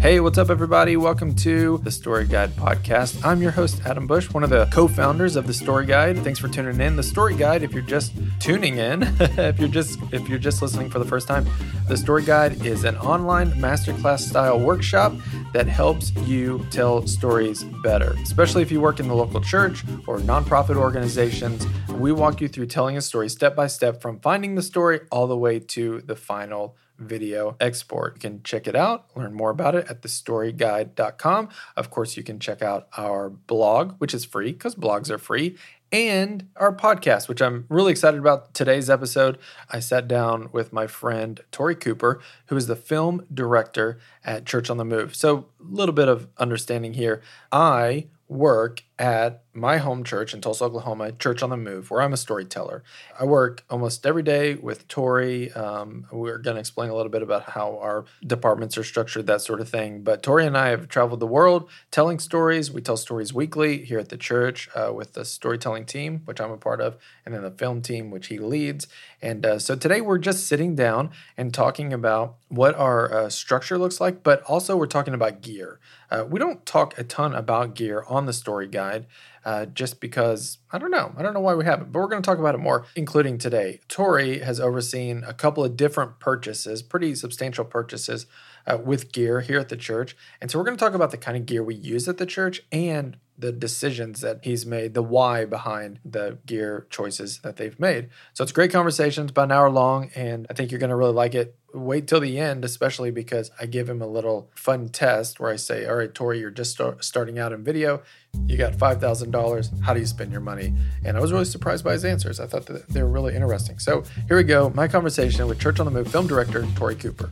Hey, what's up, everybody? Welcome to the Story Guide podcast. I'm your host, Adam Bush, one of the co founders of the Story Guide. Thanks for tuning in. The Story Guide, if you're just tuning in, if you're just if you're just listening for the first time, the Story Guide is an online masterclass style workshop that helps you tell stories better, especially if you work in the local church or nonprofit organizations. We walk you through telling a story step by step from finding the story all the way to the final video export. You can check it out, learn more about it at thestoryguide.com. Of course, you can check out our blog, which is free because blogs are free, and our podcast, which I'm really excited about today's episode. I sat down with my friend Tory Cooper, who is the film director at Church on the Move. So, a little bit of understanding here. I work at my home church in Tulsa, Oklahoma, Church on the Move, where I'm a storyteller. I work almost every day with Tory. Um, we're going to explain a little bit about how our departments are structured, that sort of thing. But Tory and I have traveled the world telling stories. We tell stories weekly here at the church uh, with the storytelling team, which I'm a part of, and then the film team, which he leads. And uh, so today we're just sitting down and talking about what our uh, structure looks like, but also we're talking about gear. Uh, we don't talk a ton about gear on the story guide uh, just because I don't know. I don't know why we haven't, but we're going to talk about it more, including today. Tory has overseen a couple of different purchases, pretty substantial purchases uh, with gear here at the church. And so we're going to talk about the kind of gear we use at the church and the decisions that he's made, the why behind the gear choices that they've made. So it's great conversations, about an hour long, and I think you're going to really like it. Wait till the end, especially because I give him a little fun test where I say, All right, Tory, you're just start, starting out in video. You got $5,000. How do you spend your money? And I was really surprised by his answers. I thought that they were really interesting. So here we go my conversation with Church on the Move film director, Tory Cooper.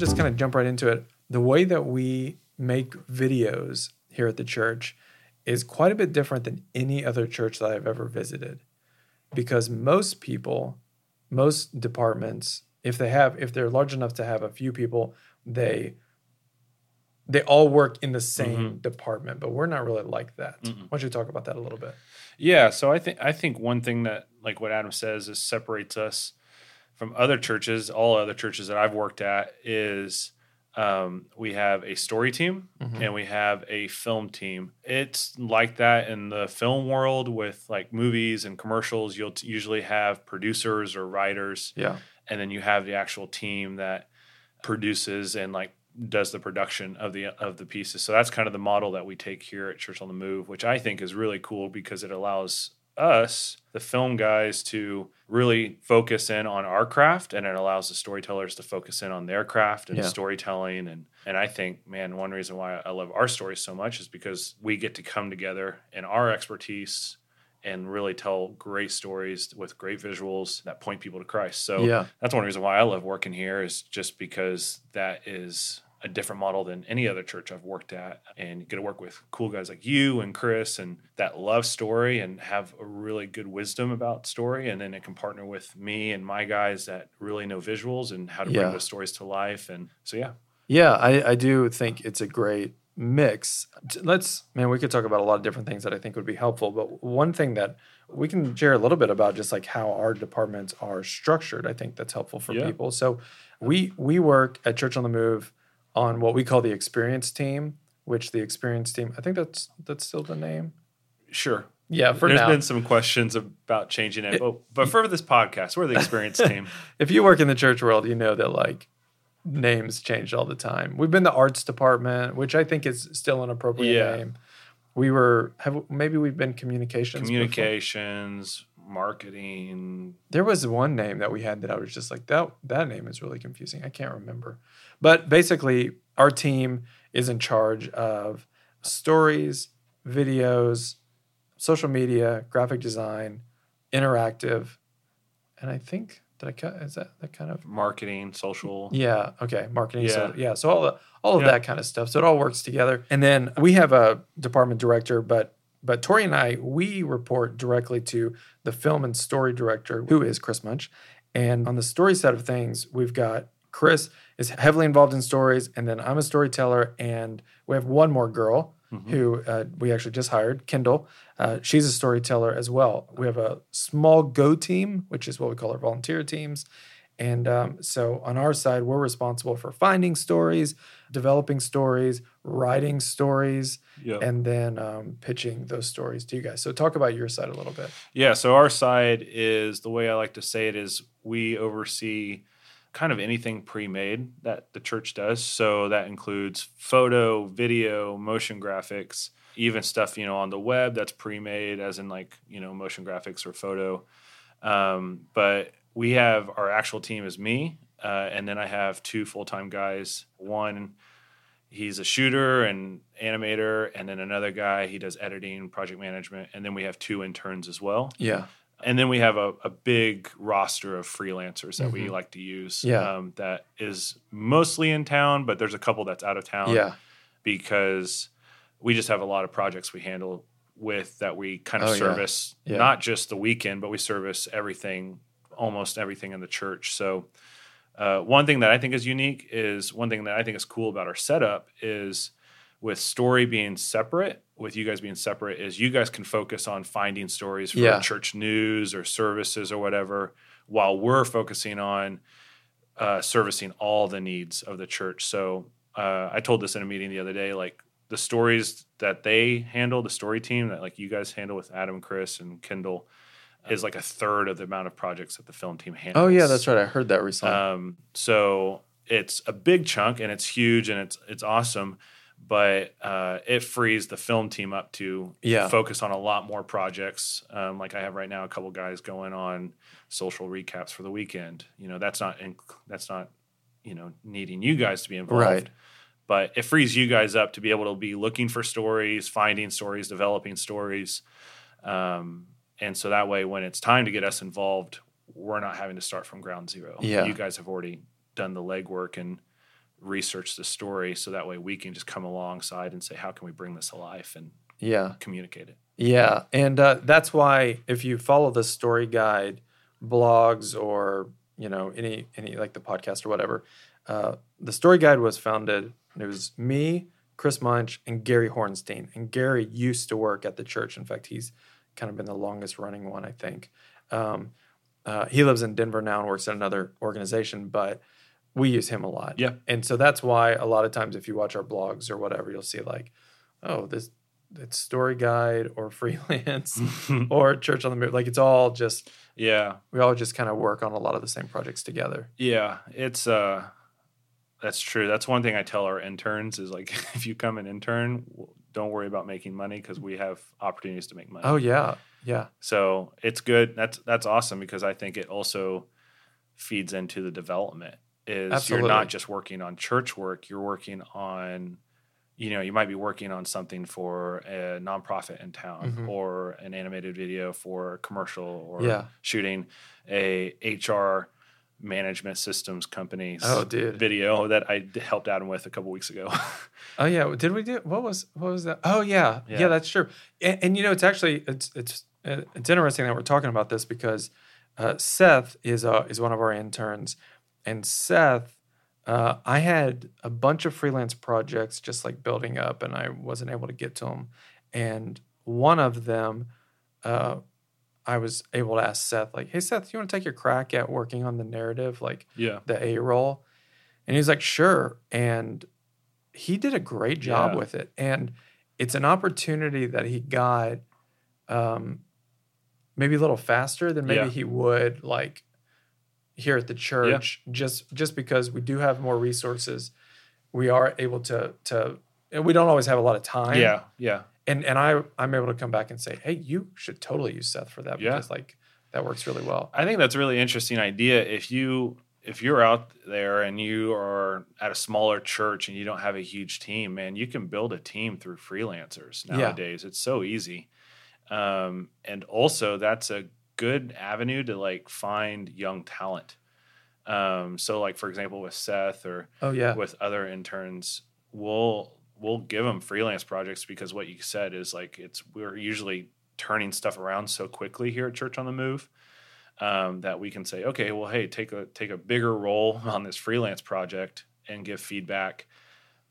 Just kind of jump right into it. The way that we make videos here at the church is quite a bit different than any other church that I've ever visited because most people, most departments, if they have if they're large enough to have a few people, they they all work in the same mm-hmm. department, but we're not really like that. Mm-mm. Why don't you talk about that a little bit? Yeah, so I think I think one thing that like what Adam says is separates us from other churches, all other churches that I've worked at, is um, we have a story team mm-hmm. and we have a film team. It's like that in the film world with like movies and commercials. You'll t- usually have producers or writers. Yeah. And then you have the actual team that produces and like does the production of the of the pieces. So that's kind of the model that we take here at Church on the Move, which I think is really cool because it allows us, the film guys, to really focus in on our craft and it allows the storytellers to focus in on their craft and yeah. storytelling and and I think man one reason why I love our stories so much is because we get to come together in our expertise and really tell great stories with great visuals that point people to Christ. So yeah. that's one reason why I love working here is just because that is a different model than any other church I've worked at. And you get to work with cool guys like you and Chris and that love story and have a really good wisdom about story. And then it can partner with me and my guys that really know visuals and how to yeah. bring those stories to life. And so, yeah. Yeah, I, I do think it's a great mix. Let's, man, we could talk about a lot of different things that I think would be helpful. But one thing that we can share a little bit about just like how our departments are structured, I think that's helpful for yeah. people. So we we work at Church on the Move on what we call the experience team, which the experience team, I think that's that's still the name. Sure. Yeah, for There's now. been some questions about changing it, it but, but for this podcast, we're the experience team. if you work in the church world, you know that like names change all the time. We've been the arts department, which I think is still an appropriate yeah. name. We were have maybe we've been communications. Communications, before. marketing. There was one name that we had that I was just like that. That name is really confusing. I can't remember. But basically, our team is in charge of stories, videos, social media, graphic design, interactive, and I think did I cut? Is that that kind of marketing, social? Yeah. Okay. Marketing. Yeah. So, yeah. So all the all of yeah. that kind of stuff. So it all works together. And then we have a department director, but but Tory and I we report directly to the film and story director, who is Chris Munch. And on the story side of things, we've got Chris is heavily involved in stories, and then I'm a storyteller, and we have one more girl who uh, we actually just hired, Kendall. Uh, she's a storyteller as well. We have a small Go team, which is what we call our volunteer teams. And um, so on our side, we're responsible for finding stories, developing stories, writing stories, Yep. and then um, pitching those stories to you guys. So talk about your side a little bit. Yeah, so our side is the way I like to say it is we oversee kind of anything pre-made that the church does. So that includes photo, video, motion graphics, even stuff, you know, on the web that's pre-made as in like, you know, motion graphics or photo. Um, but we have our actual team is me, uh, and then I have two full-time guys. One he's a shooter and animator and then another guy he does editing project management and then we have two interns as well Yeah. And then we have a, a big roster of freelancers that we Mhm. like to use Yeah. um, that is mostly in town but there's a couple that's out of town Yeah. because we just have a lot of projects we handle with that we kind of Oh, yeah. service Yeah. not just the weekend but we service everything almost everything in the church so uh, one thing that i think is unique is one thing that i think is cool about our setup is with story being separate with you guys being separate is you guys can focus on finding stories for Yeah. church news or services or whatever while we're focusing on uh, servicing all the needs of the church so uh, i told this in a meeting the other day like the stories that they handle the story team that like you guys handle with adam chris and kendall is like a third of the amount of projects that the film team handles Oh yeah, that's right. I heard that recently. um, so it's a big chunk and it's huge and it's it's awesome, but uh, it frees the film team up to Yeah. focus on a lot more projects. Um, like I have right now, a couple guys going on social recaps for the weekend. You know, that's not in, that's not you know needing you guys to be involved. Right. But it frees you guys up to be able to be looking for stories, finding stories, developing stories. Um, and so that way, when it's time to get us involved, we're not having to start from ground zero. Yeah. You guys have already done the legwork and researched the story. So that way we can just come alongside and say, how can we bring this to life and yeah. communicate it? Yeah, and uh, that's why if you follow the story guide blogs or you know any any like the podcast or whatever, uh, the story guide was founded. It was me, Chris Munch, and Gary Hornstein. And Gary used to work at the church. In fact, he's kind of been the longest running one, I think. Um, uh, he lives in Denver now and works at another organization, but we use him a lot. Yeah. and so that's why a lot of times if you watch our blogs or whatever, you'll see like, oh, this it's story guide or freelance or church on the move. Like it's all just yeah. we all just kind of work on a lot of the same projects together. Yeah. It's, uh, that's true. That's one thing I tell our interns is like, if you come an intern, don't worry about making money because we have opportunities to make money. Oh yeah, yeah, So it's good. That's that's awesome because I think it also feeds into the development. Is Absolutely. you're not just working on church work, you're working on, you know, you might be working on something for a nonprofit in town Mhm. or an animated video for a commercial or Yeah. shooting a HR management systems company's Oh, dude. video that I helped Adam with a couple weeks ago. Oh yeah, did we do what was what was that? Oh yeah, yeah, Yeah. that's true. And, and you know, it's actually it's it's uh, it's interesting that we're talking about this because uh, Seth is uh, is one of our interns, and Seth, uh, I had a bunch of freelance projects just like building up, and I wasn't able to get to them, and one of them. Uh, I was able to ask Seth, like, "Hey, Seth, you want to take your crack at working on the narrative, like yeah. the A roll?" And he's like, "Sure." And he did a great job Yeah. with it, and it's an opportunity that he got, um, maybe a little faster than maybe Yeah. he would like here at the church, just just because we do have more resources. We are able to to. and We don't always have a lot of time. Yeah. Yeah. and and I I'm able to come back and say, hey, you should totally use Seth for that Yeah. because like that works really well. I think that's a really interesting idea. If you if you're out there and you are at a smaller church and you don't have a huge team, man, you can build a team through freelancers Yeah. nowadays. It's so easy. Um, and also that's a good avenue to like find young talent. Um, so like for example with Seth or Oh yeah, with other interns, we'll we'll give them freelance projects because what you said is like it's we're usually turning stuff around so quickly here at Church on the Move um, that we can say, okay, well, hey, take a take a bigger role on this freelance project and give feedback.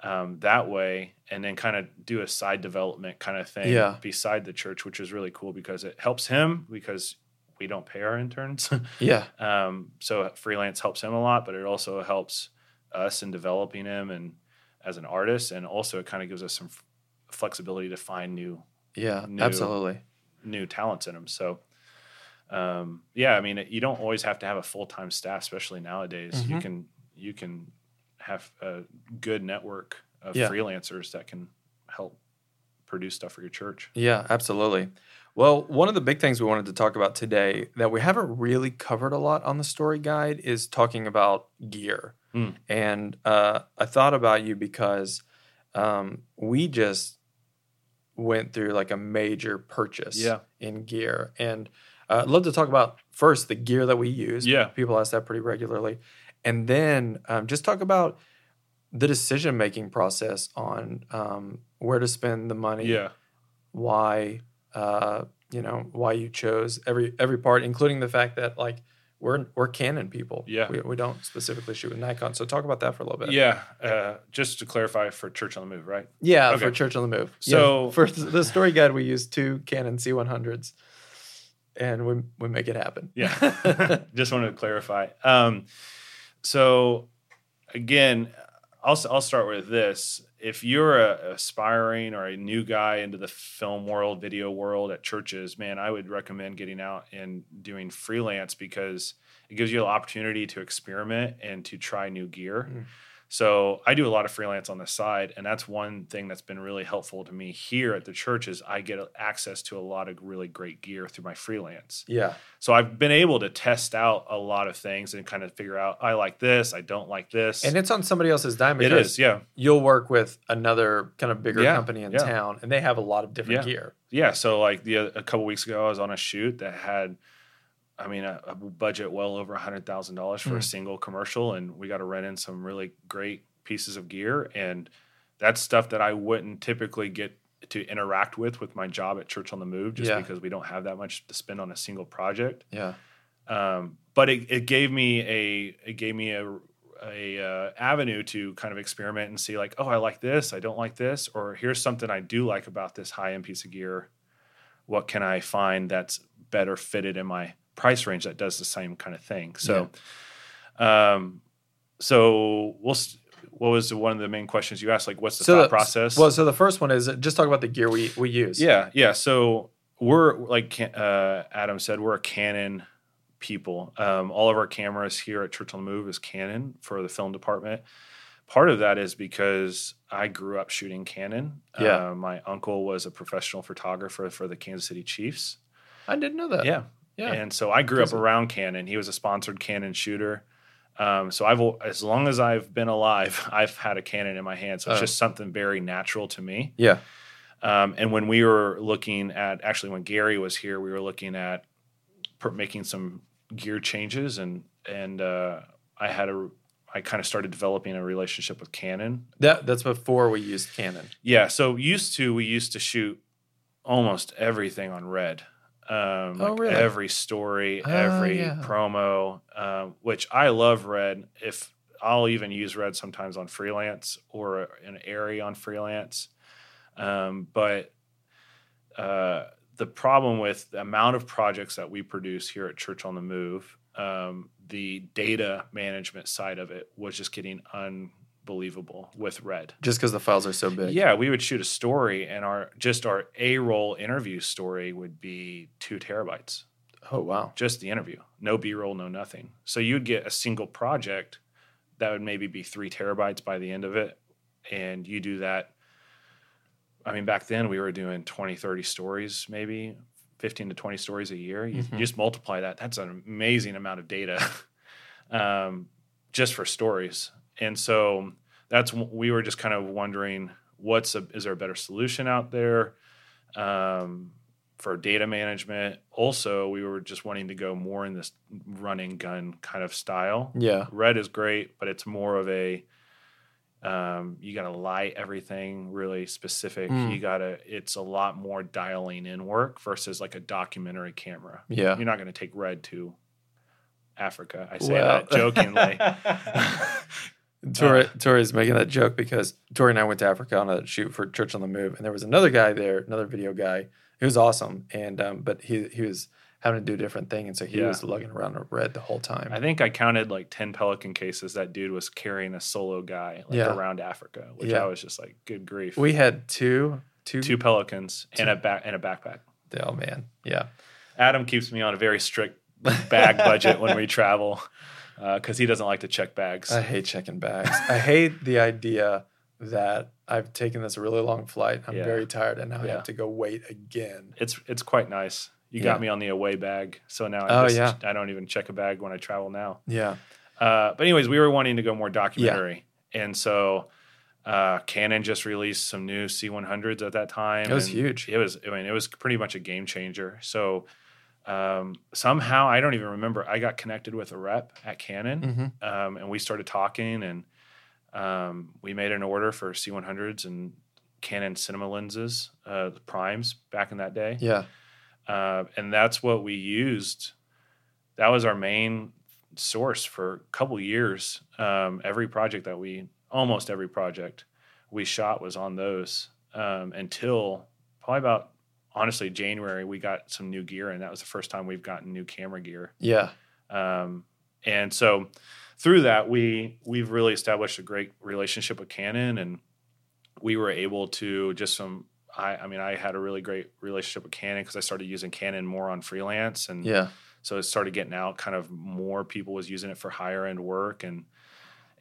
um, that way, and then kind of do a side development kind of thing Yeah. beside the church, which is really cool because it helps him because we don't pay our interns. Yeah. um, so freelance helps him a lot, but it also helps us in developing him and as an artist, and also it kind of gives us some f- flexibility to find new Yeah. New- Absolutely. new talents in him. So, um, yeah, I mean, you don't always have to have a full time staff, especially nowadays. You Mhm. can you can have a good network of Yeah. freelancers that can help produce stuff for your church. Yeah, absolutely. Well, one of the big things we wanted to talk about today that we haven't really covered a lot on the story guide is talking about gear. Mm. And uh, I thought about you because um, we just went through like a major purchase Yeah. in gear. And uh, I'd love to talk about first the gear that we use. Yeah. People ask that pretty regularly. And then um, just talk about the decision making process on um, where to spend the money Yeah, why uh you know why you chose every every part including the fact that like we're we're canon people Yeah. we, we don't specifically shoot with nikon so talk about that for a little bit yeah. Uh, just to clarify, for Church on the Move, right? yeah Okay. for church on the move So- Yeah, for the story guide we use two canon c100s and we, we make it happen Yeah, just wanted to clarify. Um, so again, I'll I'll start with this. If you're a aspiring or a new guy into the film world, video world at churches, man, I would recommend getting out and doing freelance because it gives you an opportunity to experiment and to try new gear. Mm. So I do a lot of freelance on the side, and that's one thing that's been really helpful to me here at the church is I get access to a lot of really great gear through my freelance. yeah So I've been able to test out a lot of things and kind of figure out I like this, I don't like this. and it's on somebody else's dime it is, yeah. you'll work with another kind of bigger Yeah, company in yeah. town and they have a lot of different Yeah. gear Yeah. So like the uh, a couple weeks ago I was on a shoot that had I mean a, a budget well over a hundred thousand dollars for a Mm. single commercial and we got to rent in some really great pieces of gear and that's stuff that I wouldn't typically get to interact with with my job at Church on the Move just Yeah. because we don't have that much to spend on a single project. yeah um, but it, it gave me a it gave me a a uh, avenue to kind of experiment and see like oh I like this I don't like this or here's something I do like about this high end piece of gear what can I find that's better fitted in my price range that does the same kind of thing so um so we'll what was one of the main questions you asked like what's the so thought the- process well so the first one is just talk about the gear we we use yeah, yeah. So we're like uh, Adam said, we're a Canon people. Um, all of our cameras here at Church on the Move is Canon for the film department. Part of that is because I grew up shooting Canon. Yeah. Uh, my uncle was a professional photographer for the Kansas City Chiefs. i didn't know that Yeah. Yeah And so I grew up around Canon. He was a sponsored Canon shooter. Um, so I've as long as I've been alive, I've had a Canon in my hand. So it's Oh. just something very natural to me. yeah Um, and when we were looking at, actually, when Gary was here, we were looking at per- making some gear changes, and and uh, I had a, I kind of started developing a relationship with Canon. that that's before we used canon Yeah, so used to we used to shoot almost everything on Red. Um, Oh, like really? Every story, Oh, every yeah. promo, um, which I love Red. If I'll even use Red sometimes on freelance or an Arri on freelance. Um, but uh, the problem with the amount of projects that we produce here at Church on the Move, um, the data management side of it was just getting unbelievable with Red. just because the files are so big Yeah, we would shoot a story, and our just our A roll interview story would be two terabytes. oh wow Just the interview, no B roll, no nothing. So you'd get a single project that would maybe be three terabytes by the end of it, and you do that. I mean, back then we were doing 20, 30 stories, maybe 15 to 20 stories a year. You, Mhm. you just multiply that. That's an amazing amount of data um, just for stories. And so that's we were just kind of wondering what's a, is there a better solution out there um, for data management? Also, we were just wanting to go more in this running gun kind of style. yeah Red is great, but it's more of a um, you got to light everything really specific. Mm. You got to it's a lot more dialing in work versus like a documentary camera. yeah You're not going to take Red to Africa. I say Well- that jokingly. Tory, Uh, Tory's making that joke because Tory and I went to Africa on a shoot for Church on the Move, and there was another guy there, another video guy. He was awesome, and um, but he he was having to do a different thing, and so he Yeah. was lugging around a red the whole time. I think I counted like 10 Pelican cases that dude was carrying a solo guy like Yeah. around Africa, which Yeah. I was just like, good grief. we had two, two, two Pelicans and a back and a backpack. Oh man, yeah, Adam keeps me on a very strict bag budget when we travel because he doesn't like to check bags. I hate checking bags. I hate the idea that I've taken this really long flight. I'm Yeah. very tired, and now I have to go wait again. it's it's quite nice. You Yeah. got me on the away bag, so now I Oh, just, yeah. I don't even check a bag when I travel now. Yeah, Uh, but anyways, we were wanting to go more documentary, and so uh, Canon just released some new C100s at that time. It was huge. It was. I mean, it was pretty much a game changer. So um, somehow I don't even remember. I got connected with a rep at Canon, hmm um, and we started talking, and um, we made an order for C100s and Canon cinema lenses, uh, the primes back in that day yeah, uh, and that's what we used. That was our main source for a couple years. Um, every project that we, almost every project we shot was on those um, until probably about honestly January. We got some new gear, and that was the first time we've gotten new camera gear. yeah, Um, and so through that, we we've really established a great relationship with Canon, and we were able to just some. I, I mean, I had a really great relationship with Canon because I started using Canon more on freelance, and yeah. so it started getting out. Kind of more people was using it for higher end work, and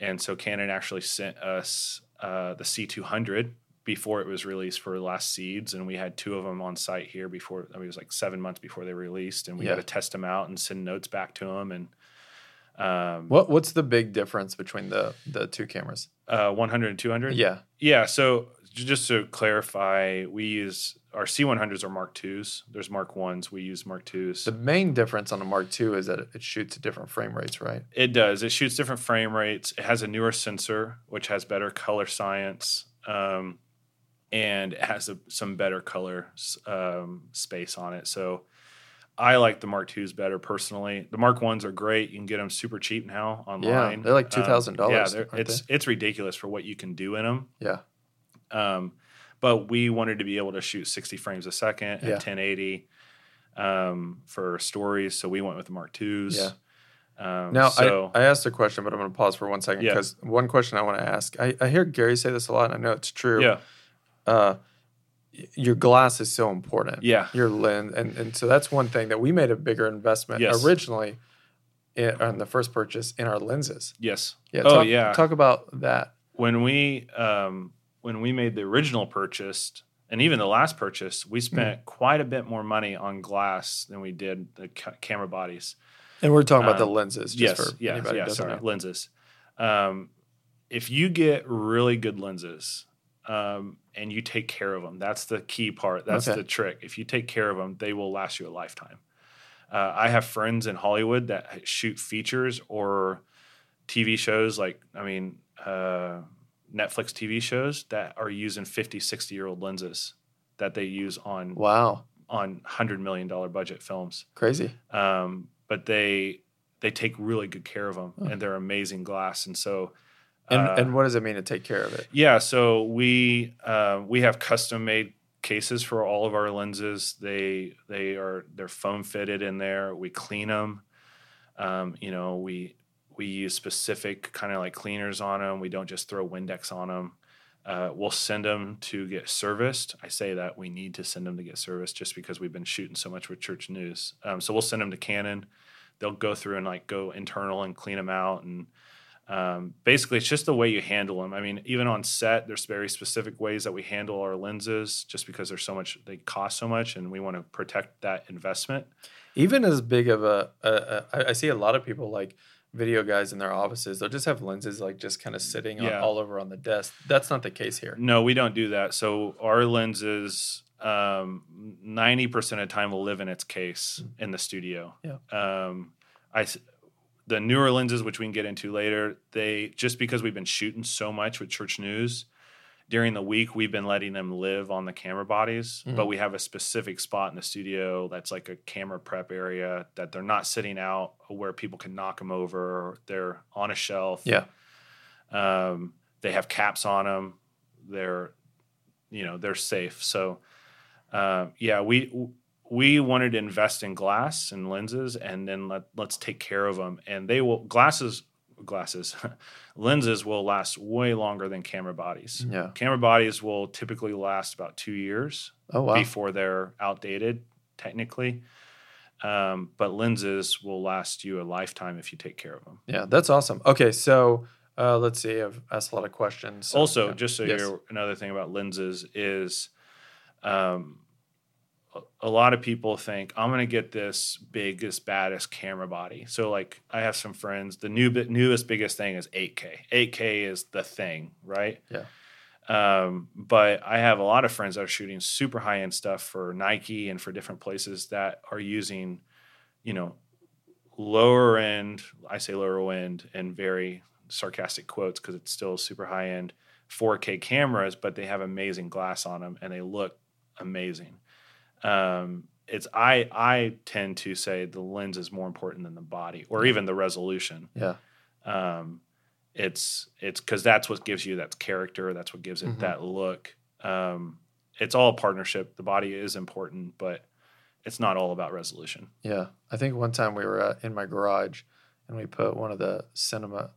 and so Canon actually sent us uh, the C200 before it was released for last seeds, and we had two of them on site here before. I mean, it was like seven months before they released, and we Yeah. got to test them out and send notes back to them, and um, What what's the big difference between the the two cameras? uh, 100 and 200. Yeah, Yeah. So just to clarify, we use our C100s are Mark IIs. There's Mark Ones. We use Mark IIs. the main difference on the Mark II is that it, it shoots at different frame rates, right? It does. It shoots different frame rates. It has a newer sensor, which has better color science, um, and it has a, some better color um, space on it. So I like the Mark IIs better personally. The Mark Ones are great. You can get them super cheap now online. Yeah, they're like Um, $2,000, yeah, they're- aren't it's it's ridiculous for what you can do in them. Yeah, Um, but we wanted to be able to shoot 60 frames a second at Yeah. 1080 um, for stories, so we went with the Mark IIs. Yeah. Um, Now, so I, I asked a question, but I'm going to pause for one second Yeah. because one question I want to ask. I, I hear Gary say this a lot, and I know it's true. yeah, Uh, your glass is so important. yeah, Your lens, and, and so that's one thing that we made a bigger investment Yes. originally in, on the first purchase in our lenses. yes. Yeah. Oh, talk, yeah. Talk about that. When we um, when we made the original purchase, and even the last purchase, we Hmm. spent quite a bit more money on glass than we did the ca- camera bodies. And we're talking about the Um, lenses, just yes, for yes, doesn't sorry, know. lenses. Um, if you get really good lenses um, and you take care of them, that's the key part. That's Okay. the trick. If you take care of them, they will last you a lifetime. Uh, I have friends in Hollywood that shoot features or TV shows like, I mean, uh, Netflix TV shows that are using 50, 60 year old lenses that they use on Wow. on hundred million dollar budget films Crazy. um, but they they take really good care of them Huh. and they're amazing glass and so And, uh, and what does it mean to take care of it? yeah so we uh, we have custom made cases for all of our lenses they they are they're foam fitted in there we clean them um, you know we we use specific kind of like cleaners on them we don't just throw windex on them uh, we'll send them to get serviced. I say that we need to send them to get serviced just because we've been shooting so much with Church News. Um, so we'll send them to Canon. They'll go through and like go internal and clean them out. And um, basically, it's just the way you handle them. I mean, even on set, there's very specific ways that we handle our lenses just because there's so much, they cost so much, and we want to protect that investment. Even as big of a, a, a I see a lot of people like video guys in their offices. They'll just have lenses like just kind of sitting on, all over on the desk. That's not the case here. No, we don't do that. So our lenses, um, ninety percent of the time will live in its case in the studio. Yeah. Um, I, the newer lenses, which we can get into later, they just because we've been shooting so much with Church News during the week, we've been letting them live on the camera bodies. Mhm. But we have a specific spot in the studio that's like a camera prep area that they're not sitting out where people can knock them over. They're on a shelf. Yeah. Um, they have caps on them. They're, you know, they're safe. So, uh, yeah, we we wanted to invest in glass and lenses, and then let let's take care of them. And they will glasses glasses lenses will last way longer than camera bodies. Yeah. Camera bodies will typically last about two years Oh wow. before they're outdated, technically. Um, but lenses will last you a lifetime if you take care of them. Yeah, that's awesome. Okay, so uh, let's see. I've asked a lot of questions. So, also, yeah. just so Yes. you're another thing about lenses is, um, a- lot of people think I'm going to get this biggest, baddest camera body. So, like, I have some friends. The new, newest, biggest thing is 8K. 8K is the thing, right? Yeah. Um, but I have a lot of friends that are shooting super high end stuff for Nike and for different places that are using, you know, lower end. I say lower end and very sarcastic quotes because it's still super high end 4K cameras, but they have amazing glass on them and they look amazing. Um, it's I I tend to say the lens is more important than the body or even the resolution. Yeah. Um, it's it's because that's what gives you that character. That's what gives it Mhm. that look. Um, it's all a partnership. The body is important, but it's not all about resolution. Yeah, I think one time we were uh, in my garage and we put one of the cinema,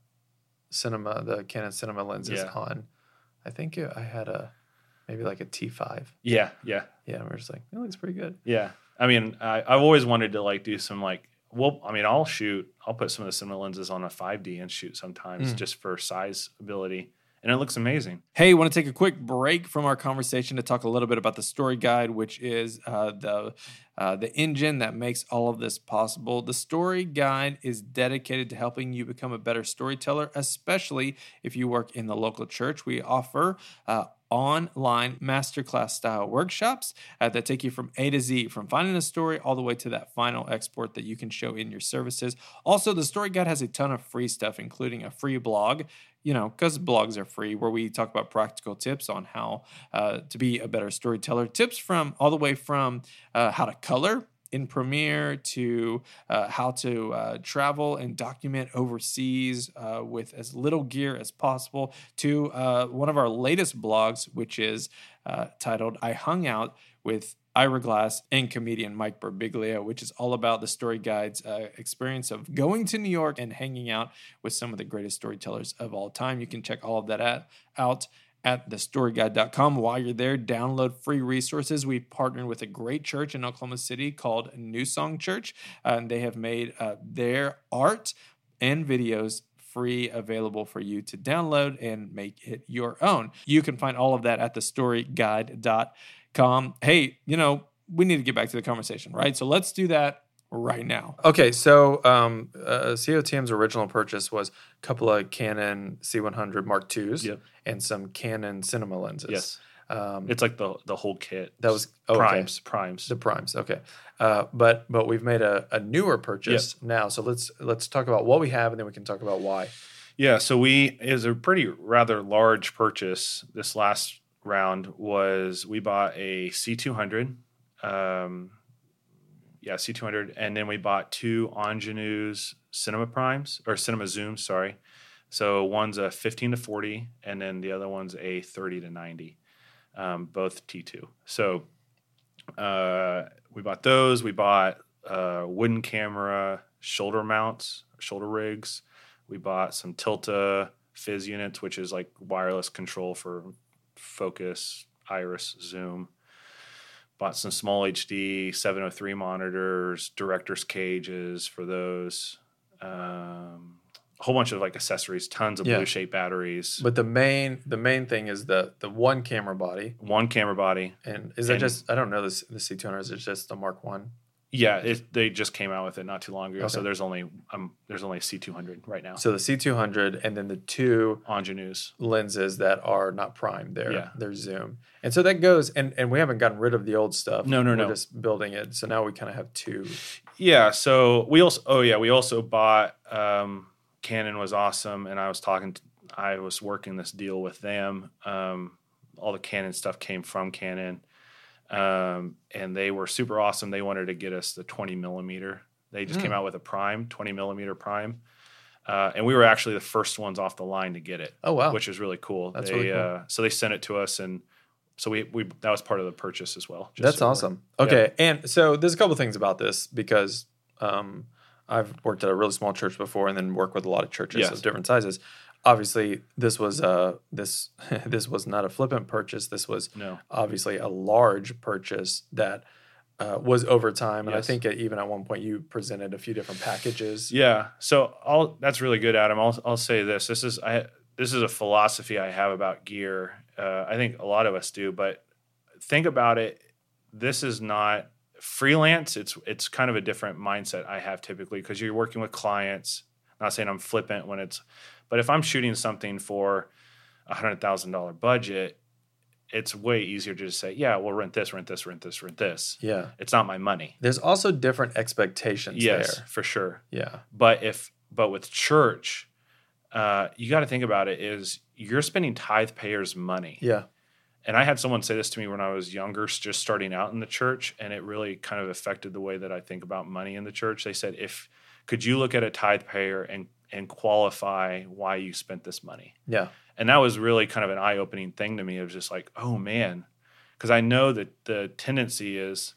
cinema, the Canon cinema lenses Yeah. on. I think it, I had a maybe like a T5. Yeah, yeah, Yeah, and we are just like, it looks pretty good. yeah. I mean, I, I've always wanted to like do some like. Well, I mean, I'll shoot. I'll put some of the cinema lenses on a 5D and shoot sometimes Mm. just for size ability, and it looks amazing. Hey, want to take a quick break from our conversation to talk a little bit about the story guide, which is uh, the uh, the engine that makes all of this possible. The story guide is dedicated to helping you become a better storyteller, especially if you work in the local church. We offer. Uh, Online masterclass style workshops uh, that take you from A to Z, from finding a story all the way to that final export that you can show in your services. Also, the story guide has a ton of free stuff, including a free blog you know, because blogs are free, where we talk about practical tips on how uh, to be a better storyteller. Tips from all the way from uh, how to color in Premiere to uh, how to uh, travel and document overseas uh, with as little gear as possible to uh, one of our latest blogs, which is uh, titled I Hung Out with Ira Glass and comedian Mike Birbiglia, which is all about the story guide's uh, experience of going to New York and hanging out with some of the greatest storytellers of all time. You can check all of that at, out at thestoryguide.com. While you're there, download free resources. We've partnered with a great church in Oklahoma City called New Song Church, and they have made uh, their art and videos free available for you to download and make it your own. You can find all of that at thestoryguide.com. Hey, you know, we need to get back to the conversation, right? So let's do that right now. Okay, so um, uh, COTM's original purchase was a couple of Canon C100 Mark IIs Yep. and some Canon cinema lenses. Yes, Um, it's like the the whole kit. that was okay. primes, primes. The primes, okay, uh, but but we've made a, a newer purchase now. So let's let's talk about what we have, and then we can talk about why. Yeah, so we it was a pretty rather large purchase. This last round was we bought a C200, um, yeah C200, and then we bought two Angénieux Cinema Primes or Cinema Zoom, sorry. So one's a 15 to 40, and then the other one's a 30 to 90, um, both T2. So uh, we bought those. We bought uh, wooden camera shoulder mounts, shoulder rigs. We bought some Tilta FIZ units, which is like wireless control for focus, iris, zoom. Bought some SmallHD 703 monitors, director's cages for those. Um, a whole bunch of like accessories, tons of Yeah. Blueshape batteries, But the main the main thing is the the one camera body, one camera body. and is that And- just I don't know this the C two hundred is it just the Mark One? Yeah, it, they just came out with it not too long ago. So there's only um, there's only a C200 right now. So the C two hundred, and then the two Angénieux. lenses that are not prime. They're Yeah. they're zoom, and so that goes. And and we haven't gotten rid of the old stuff. No, no, We're no. just building it. So now we kind of have two. Yeah, so we also oh yeah, we also bought um Canon was awesome and I was talking to, I was working this deal with them. Um all the Canon stuff came from Canon. Um and they were super awesome. They wanted to get us the 20 millimeter. They just came Hmm. out with a prime, 20 millimeter prime. Uh, and we were actually the first ones off the line to get it, Oh wow. which is really cool. That's they, really cool. Uh, so they sent it to us, and so we, we that was part of the purchase as well. just That's so awesome. Okay, and so there's a couple things about this because um, I've worked at a really small church before, and then worked with a lot of churches Yes. of different sizes. Obviously, this was uh this this was not a flippant purchase. This was No. obviously a large purchase that uh, was over time, and I think at, even at one point you presented a few different packages. Yeah. So I'll that's really good, Adam. I'll I'll say this. This is I this is a philosophy I have about gear. Uh, I think a lot of us do, but think about it. This is not freelance. It's it's kind of a different mindset I have typically because you're working with clients. Not saying I'm flippant when it's, but if I'm shooting something for a hundred thousand dollar budget, it's way easier to just say, yeah, we'll rent this, rent this, rent this, rent this. Yeah. It's not my money. There's also different expectations Yes, there. for sure. Yeah. But if but with church, uh, you got to think about it is you're spending tithe payers money. Yeah. And I had someone say this to me when I was younger, just starting out in the church, and it really kind of affected the way that I think about money in the church. They said, if could you look at a tithe payer and and qualify why you spent this money? Yeah. And that was really kind of an eye opening thing to me. It was just like, oh man, because I know that the tendency is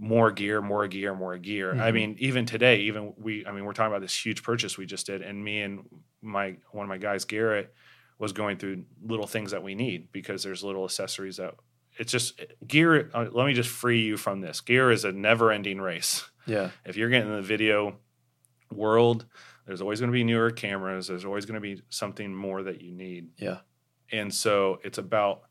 more gear, more gear, more gear. I Mhm. mean, even today, even we, I mean, we're talking about this huge purchase we just did, and me and my one of my guys, Garrett, was going through little things that we need because there's little accessories that it's just gear. Uh, let me just free you from this. Gear is a never ending race Yeah. if you're getting in the video world, there's always going to be newer cameras. There's always going to be something more that you need. Yeah. And so it's about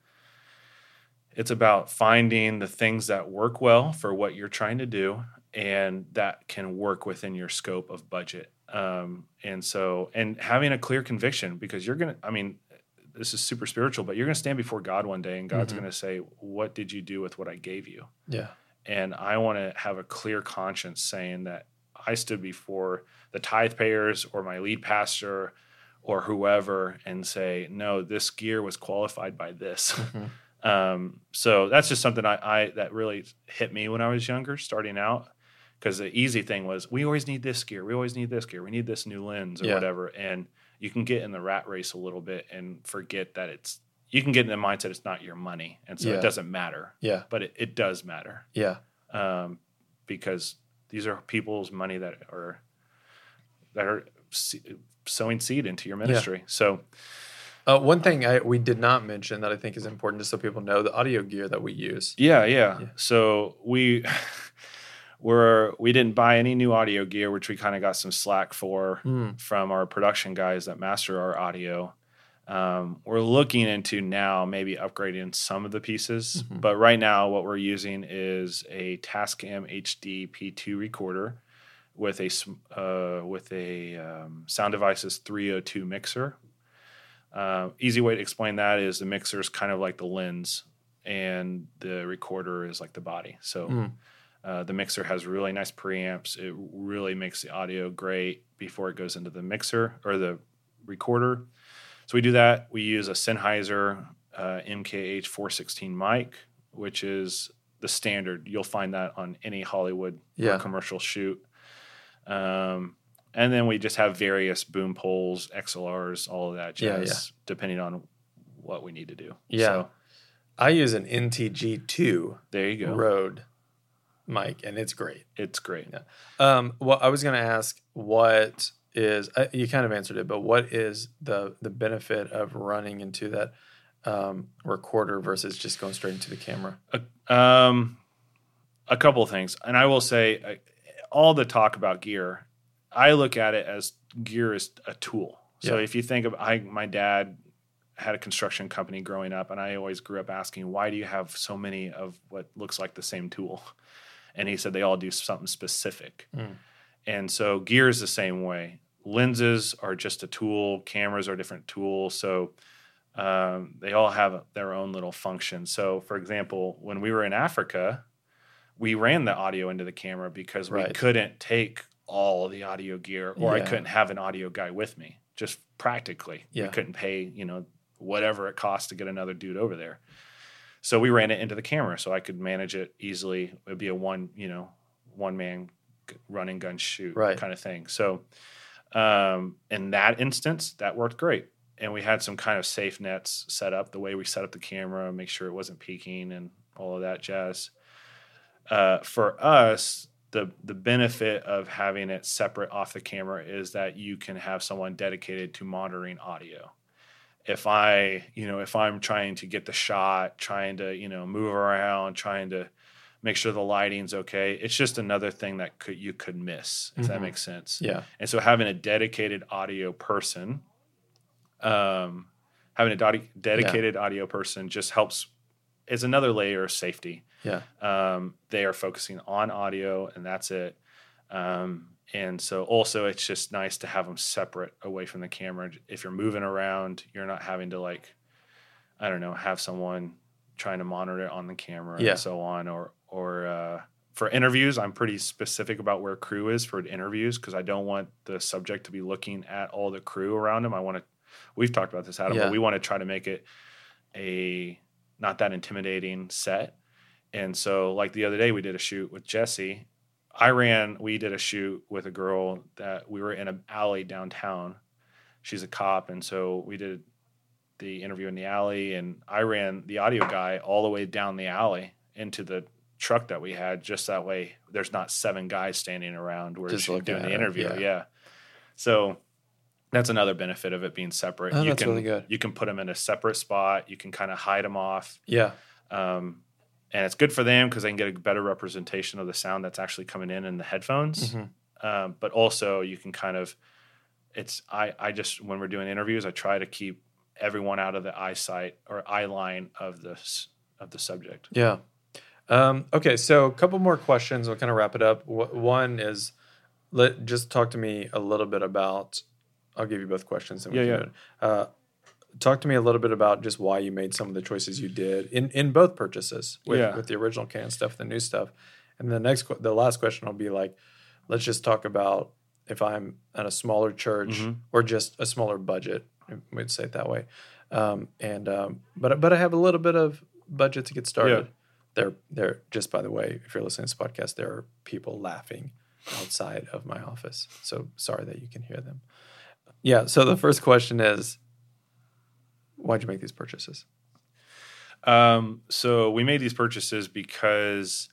it's about finding the things that work well for what you're trying to do and that can work within your scope of budget. Um, and so and having a clear conviction because you're going to I mean this is super spiritual, but you're going to stand before God one day and God's Mhm. going to say, "What did you do with what I gave you?" Yeah. and I want to have a clear conscience saying that I stood before the tithe payers or my lead pastor or whoever and say, no, this gear was qualified by this. Mhm. um, so that's just something I, I that really hit me when I was younger, starting out. Because the easy thing was, we always need this gear, we always need this gear, we need this new lens or Yeah. whatever, and you can get in the rat race a little bit and forget that it's. You can get in the mindset it's not your money, and so Yeah. it doesn't matter. Yeah. But it, it does matter Yeah. um, because these are people's money that are that are sowing seed into your ministry. So Uh, one thing I, we did not mention that I think is important, just so people know, the audio gear that we use. yeah, yeah. Yeah. So we were we didn't buy any new audio gear, which we kind of got some slack for Mm. from our production guys that master our audio. Um, we're looking into now maybe upgrading some of the pieces, Mhm. but right now what we're using is a Tascam HD P2 recorder with a uh, with a um, Sound Devices 302 mixer. Uh, easy way to explain that is the mixer is kind of like the lens, and the recorder is like the body. So. Mm. Uh, the mixer has really nice preamps. It really makes the audio great before it goes into the mixer or the recorder. So we do that. We use a Sennheiser uh, MKH 416 mic, which is the standard. You'll find that on any Hollywood or Yeah. commercial shoot. Um, and then we just have various boom poles, XLRs, all of that Yeah, jazz, depending on what we need to do. Yeah. So I use an NTG2 there you go. Rode mic, and it's great. It's great. Yeah. Um, well, I was going to ask what is uh, you kind of answered it, but what is the the benefit of running into that um, recorder versus just going straight into the camera? Um, a couple of things, and I will say, uh, all the talk about gear, I look at it as gear is a tool. So Yeah. if you think of, I my dad had a construction company growing up, and I always grew up asking, why do you have so many of what looks like the same tool? And he said they all do something specific. Mm. And so gear is the same way. Lenses are just a tool. Cameras are a different tool. So um, they all have their own little function. So, for example, when we were in Africa, we ran the audio into the camera because we couldn't take all the audio gear, or I couldn't have an audio guy with me. Just practically, Yeah. we couldn't pay you know whatever it costs to get another dude over there. So we ran it into the camera, so I could manage it easily. It'd be a one you know one man g- run and gun shoot Right. kind of thing. So Um, in that instance, that worked great. And we had some kind of safe nets set up the way we set up the camera, make sure it wasn't peaking and all of that jazz. Uh, for us, the the benefit of having it separate off the camera is that you can have someone dedicated to monitoring audio. If I, you know, if I'm trying to get the shot, trying to, you know, move around, trying to make sure the lighting's okay, it's just another thing that could you could miss, if that Mhm. makes sense. Yeah. And so having a dedicated audio person, um, having a dodi- dedicated audio person just helps. It's another layer of safety. Yeah. Um, they are focusing on audio, and that's it. Um, and so also, it's just nice to have them separate away from the camera. If you're moving around, you're not having to like, I don't know, have someone trying to monitor it on the camera Yeah. and so on. Or or uh, for interviews, I'm pretty specific about where crew is for interviews because I don't want the subject to be looking at all the crew around him. I want to. We've talked about this, Adam, Yeah. but we want to try to make it a not that intimidating set. And so, like the other day, we did a shoot with Jesse. I ran. We did a shoot with a girl that we were in an alley downtown. She's a cop, and so we did the interview in the alley. And I ran the audio guy all the way down the alley into the truck that we had, just that way there's not seven guys standing around Just she's doing the interview. yeah. Yeah. So that's another benefit of it being separate. Oh, you that's can really good. you can put them in a separate spot. You can kind of hide them off. Yeah. Um, and it's good for them because they can get a better representation of the sound that's actually coming in in the headphones. Mhm. Um, but also, you can kind of, it's I I just when we're doing interviews, I try to keep everyone out of the eyesight or eye line of this of the subject. Yeah. Um, okay, so a couple more questions. We'll kind of wrap it up. One is, let just talk to me a little bit about. I'll give you both questions. And we Yeah, can yeah. Uh, talk to me a little bit about just why you made some of the choices you did in in both purchases with Yeah. with the original can stuff, the new stuff, and the next the last question will be like, let's just talk about if I'm at a smaller church Mhm. or just a smaller budget. We'd say it that way. Um, and um, but but I have a little bit of budget to get started. There, there. Just by the way, if you're listening to this podcast, there are people laughing outside of my office. So sorry that you can hear them. Yeah. So the first question is, why'd you make these purchases? Um, so we made these purchases because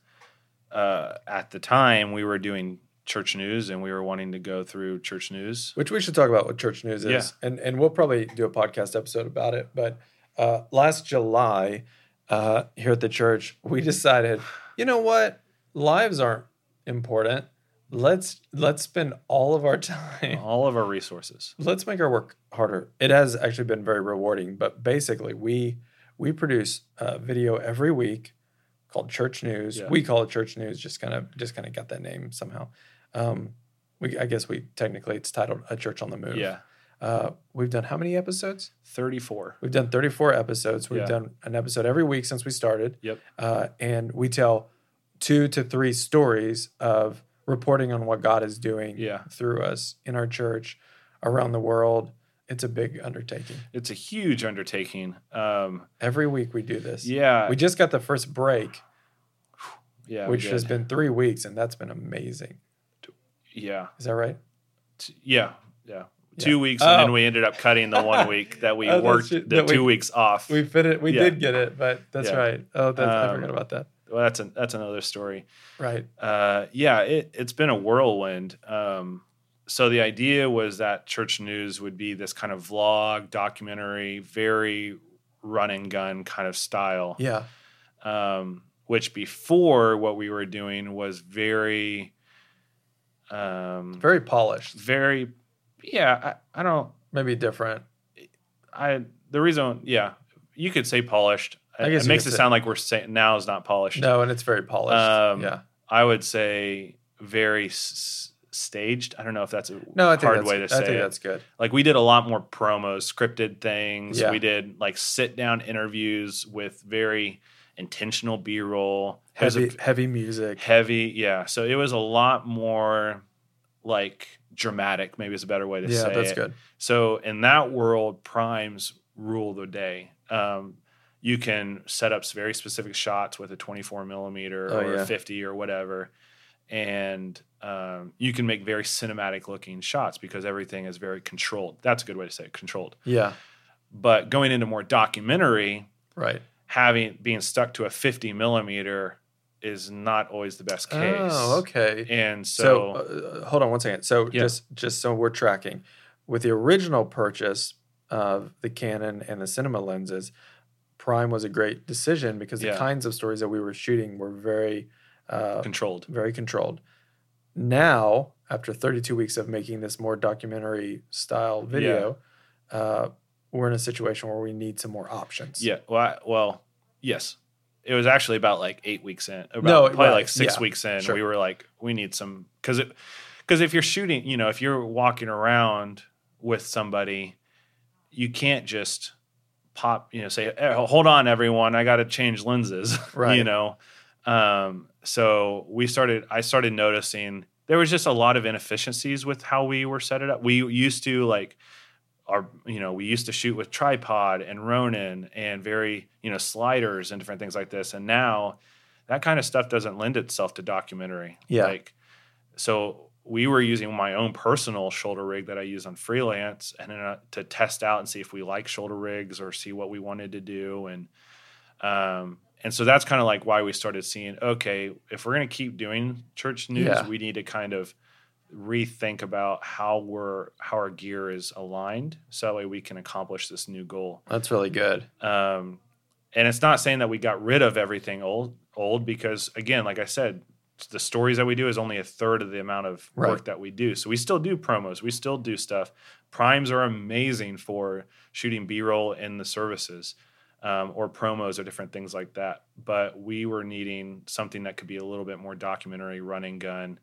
uh, at the time we were doing church news and we were wanting to go through church news. Which we should talk about what church news is, Yeah. and and we'll probably do a podcast episode about it. But uh, last July, uh, here at the church, we decided, you know what, lives aren't important. Let's let's spend all of our time. All of our resources. Let's make our work harder. It has actually been very rewarding. But basically, we we produce a video every week called Church News. Yeah. We call it Church News. Just kind of just kind of got that name somehow. Um, we I guess we technically it's titled A Church on the Move. Yeah, Uh, we've done how many episodes? thirty-four. We've done 34 episodes. We've Yeah. done an episode every week since we started. Yep. Uh, and we tell two to three stories of reporting on what God is doing Yeah. through us in our church, around the world. It's a big undertaking. It's a huge undertaking. Um, Every week we do this. yeah, We just got the first break, yeah, which has been three weeks, and that's been amazing. yeah, Is that right? Yeah. yeah, yeah. Yeah. Two weeks, and Oh. then we ended up cutting the one week that we Oh, worked the That we- two weeks off. We fit it. We Yeah. did get it, but that's Yeah. right. Oh, that's, I Um, forgot about that. well, that's a, that's another story. Right. Uh, yeah, it, it's been a whirlwind. Um, so the idea was that church news would be this kind of vlog, documentary, very run and gun kind of style. Yeah. Um, which before what we were doing was very, um, Very polished. very, yeah. I, I don't. Maybe different. I the reason, yeah, you could say polished. I guess it makes it say- sound like we're saying now is not polished. No, and it's very polished. Um, yeah. I would say very s- staged. I don't know if that's a No, I think hard way to say. I think it. that's good. Like we did a lot more promos, scripted things. Yeah. We did like sit down interviews with very intentional B roll. Heavy, heavy music. heavy, yeah. So it was a lot more like dramatic. Maybe is a better way to Yeah, say that's it. good. So in that world, primes rule the day. Um, you can set up very specific shots with a 24 millimeter Oh, or yeah. a 50 or whatever, and um, you can make very cinematic looking shots because everything is very controlled. That's a good way to say it, controlled. Yeah. But going into more documentary, Right. having being stuck to a 50 millimeter is not always the best case. Oh, okay. And So, so, uh, hold on one second. So Yeah. just just so we're tracking, with the original purchase of the Canon and the cinema lenses, Prime was a great decision because the Yeah. kinds of stories that we were shooting were very uh, controlled. very controlled. Now, after 32 weeks of making this more documentary style video, uh, we're in a situation where we need some more options. Yeah. Well, I, well, yes. It was actually about like eight weeks in. About, No, probably right, like six yeah, weeks in. sure. We were like, we need some because it because if you're shooting, you know, if you're walking around with somebody, you can't just pop, you know, say, "Eh, "Hold on, everyone, I got to change lenses." Right. you know. Um, so we started. I started noticing there was just a lot of inefficiencies with how we were set it up. We used to like our you know we used to shoot with tripod and ronin and very you know sliders and different things like this and now that kind of stuff doesn't lend itself to documentary Yeah. like so we were using my own personal shoulder rig that i use on freelance and then, uh, to test out and see if we like shoulder rigs or see what we wanted to do and um and so that's kind of like why we started seeing okay if we're going to keep doing church news Yeah. we need to kind of rethink about how we're how our gear is aligned so that way we can accomplish this new goal. That's really good. um, and it's not saying that we got rid of everything old old because again like i said the stories that we do is only a third of the amount of work that we do. So we still do promos. We still do stuff. Primes are amazing for shooting b-roll in the services um, or promos or different things like that. But we were needing something that could be a little bit more documentary running gun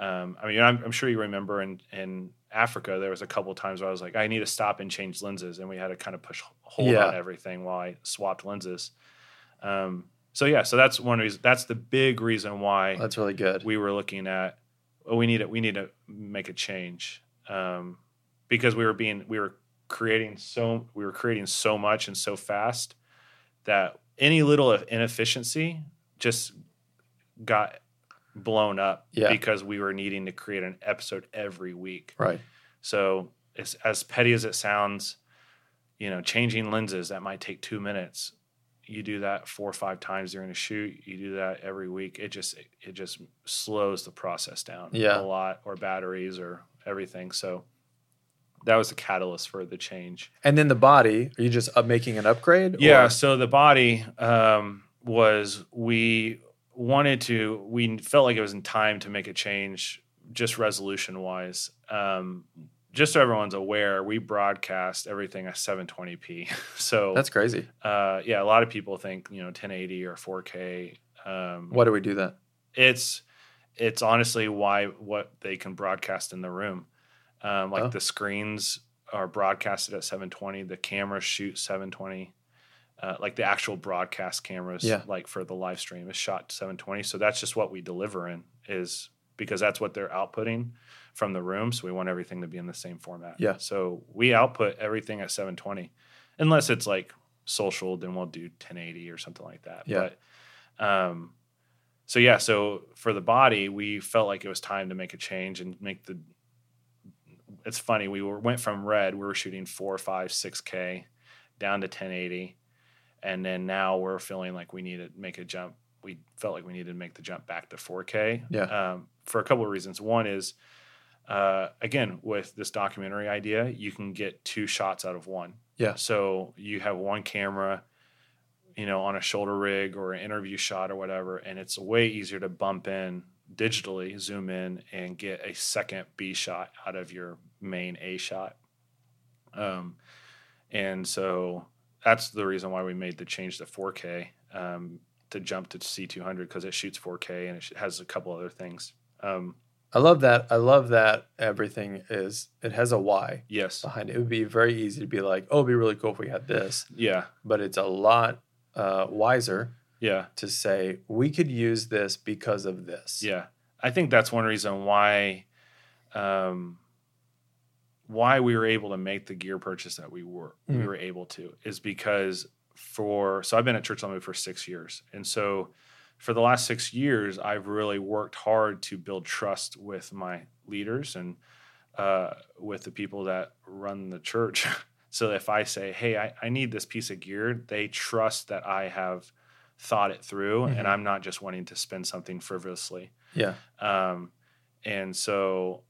um, I mean, I'm, I'm sure you remember in, in Africa, there was a couple times where I was like, I need to stop and change lenses, and we had to kind of push hold Yeah. on everything while I swapped lenses. Um, so yeah, so that's one reason. That's the big reason why That's really good. we were looking at. Oh, we need to we need to make a change um, because we were being we were creating so we were creating so much and so fast that any little inefficiency just got blown up Yeah. because we were needing to create an episode every week. right. So it's as petty as it sounds, you know, changing lenses that might take two minutes. You do that four or five times during a shoot. You do that every week. It just it just slows the process down Yeah. a lot, or batteries, or everything. So that was the catalyst for the change. And then the body, are you just making an upgrade? Yeah. or- So the body um, was we wanted to. We felt like it was in time to make a change, just resolution wise. Um, just so everyone's aware, we broadcast everything at 720p. So That's crazy. uh, yeah, a lot of people think you know 1080 or 4K. Um, Why do we do that? it's it's honestly why what they can broadcast in the room. Um, like Oh. the screens are broadcasted at 720. The cameras shoot 720. Uh, like the actual broadcast cameras, Yeah. like for the live stream, is shot 720. So that's just what we deliver in is because that's what they're outputting from the room. So we want everything to be in the same format. Yeah. So we output everything at 720, unless it's like social, then we'll do 1080 or something like that. Yeah. But um, so yeah, so for the body, we felt like it was time to make a change and make the. It's funny. We were went from RED. We were shooting four, five, six K, down to 1080, and then now we're feeling like we need to make a jump. We felt like we needed to make the jump back to 4K. Yeah. Um, for a couple of reasons. One is, uh, again, with this documentary idea, you can get two shots out of one. Yeah. So you have one camera, you know, on a shoulder rig or an interview shot or whatever, and it's way easier to bump in digitally, zoom in, and get a second B shot out of your main A shot. Um, and so that's the reason why we made the change to 4K um, to jump to C200 because it shoots 4K and it has a couple other things. Um, I love that. I love that everything is it has a why yes. behind it. It would be very easy to be like, oh, it'd be really cool if we had this, Yeah. but it's a lot uh, wiser Yeah. to say we could use this because of this. Yeah, I think that's one reason why, um, why we were able to make the gear purchase that we were we Mhm. were able to is because for so I've been at Church on Move for six years, and so for the last six years, I've really worked hard to build trust with my leaders and uh, with the people that run the church. so if I say, hey, I, I need this piece of gear, they trust that I have thought it through Mhm. and I'm not just wanting to spend something frivolously. Yeah. Um, and so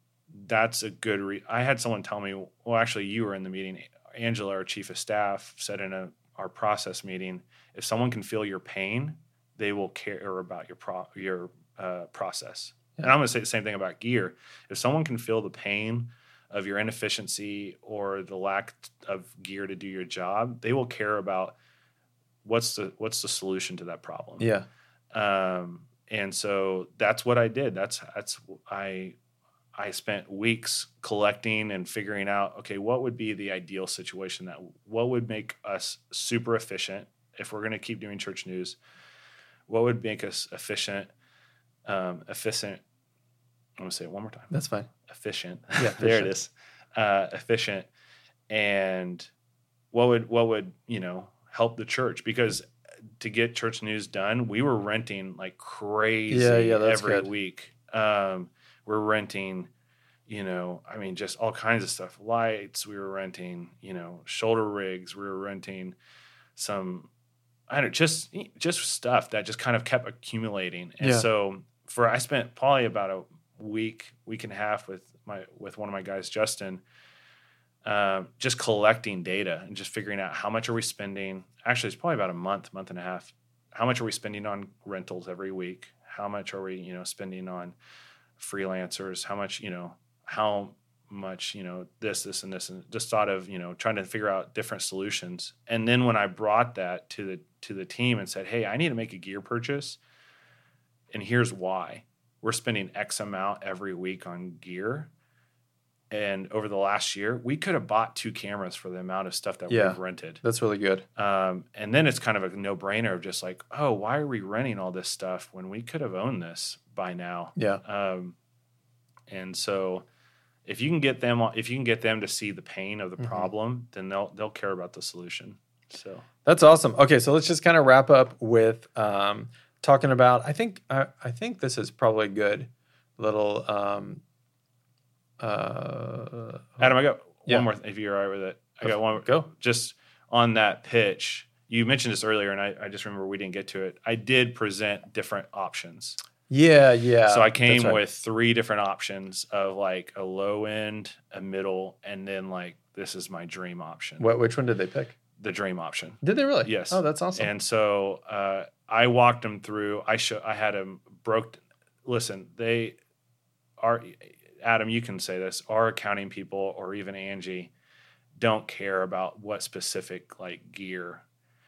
that's a good re- I had someone tell me, well, actually, you were in the meeting. Angela, our chief of staff, said in a our process meeting, if someone can feel your pain, they will care about your pro- your uh, process. And I'm going to say the same thing about gear. If someone can feel the pain of your inefficiency or the lack of gear to do your job, they will care about what's the what's the solution to that problem Yeah. um, and so that's what I did. That's that's I I spent weeks collecting and figuring out okay what would be the ideal situation that what would make us super efficient if we're going to keep doing church news. What would make us efficient? Um, efficient. I'm going to say it one more time That's fine. efficient. Yeah, there it efficient. is. Uh, efficient, and what would what would you know help the church because to get church news done, we were renting like crazy Yeah, yeah, that's every good. week. Um, we're renting, you know, I mean, just all kinds of stuff. Lights. We were renting, you know, shoulder rigs. We were renting some I don't know, just just stuff that just kind of kept accumulating. And Yeah. so for I spent probably about a week, week and a half with my with one of my guys, Justin, um, just collecting data and just figuring out how much are we spending. Actually, it's probably about a month, month and a half. How much are we spending on rentals every week? How much are we, you know, spending on freelancers? How much, you know, how much, you know, this, this, and this, and just thought of, you know, trying to figure out different solutions. And then when I brought that to the to the team and said, "Hey, I need to make a gear purchase, and here's why: we're spending X amount every week on gear." And over the last year, we could have bought two cameras for the amount of stuff that Yeah. we've rented. That's really good. Um, and then it's kind of a no brainer of just like, oh, why are we renting all this stuff when we could have owned this by now? Yeah. Um, and so if you can get them, if you can get them to see the pain of the Mhm. problem, then they'll they'll care about the solution. So That's awesome. Okay, so let's just kind of wrap up with um, talking about. I think I, I think this is probably a good little. Um, uh, Adam, I got Yeah. one more. If you're all right with it, I got one. Go. Just on that pitch, you mentioned this earlier, and I, I just remember we didn't get to it. I did present different options. Yeah, yeah. so I came right. with three different options of like a low end, a middle, and then like this is my dream option. What, which one did they pick? The dream option. Did they really? Yes. Oh, that's awesome. And so uh, I walked them through. I show. I had them broke. Listen, they are. Adam, you can say this. Our accounting people, or even Angie, don't care about what specific like gear.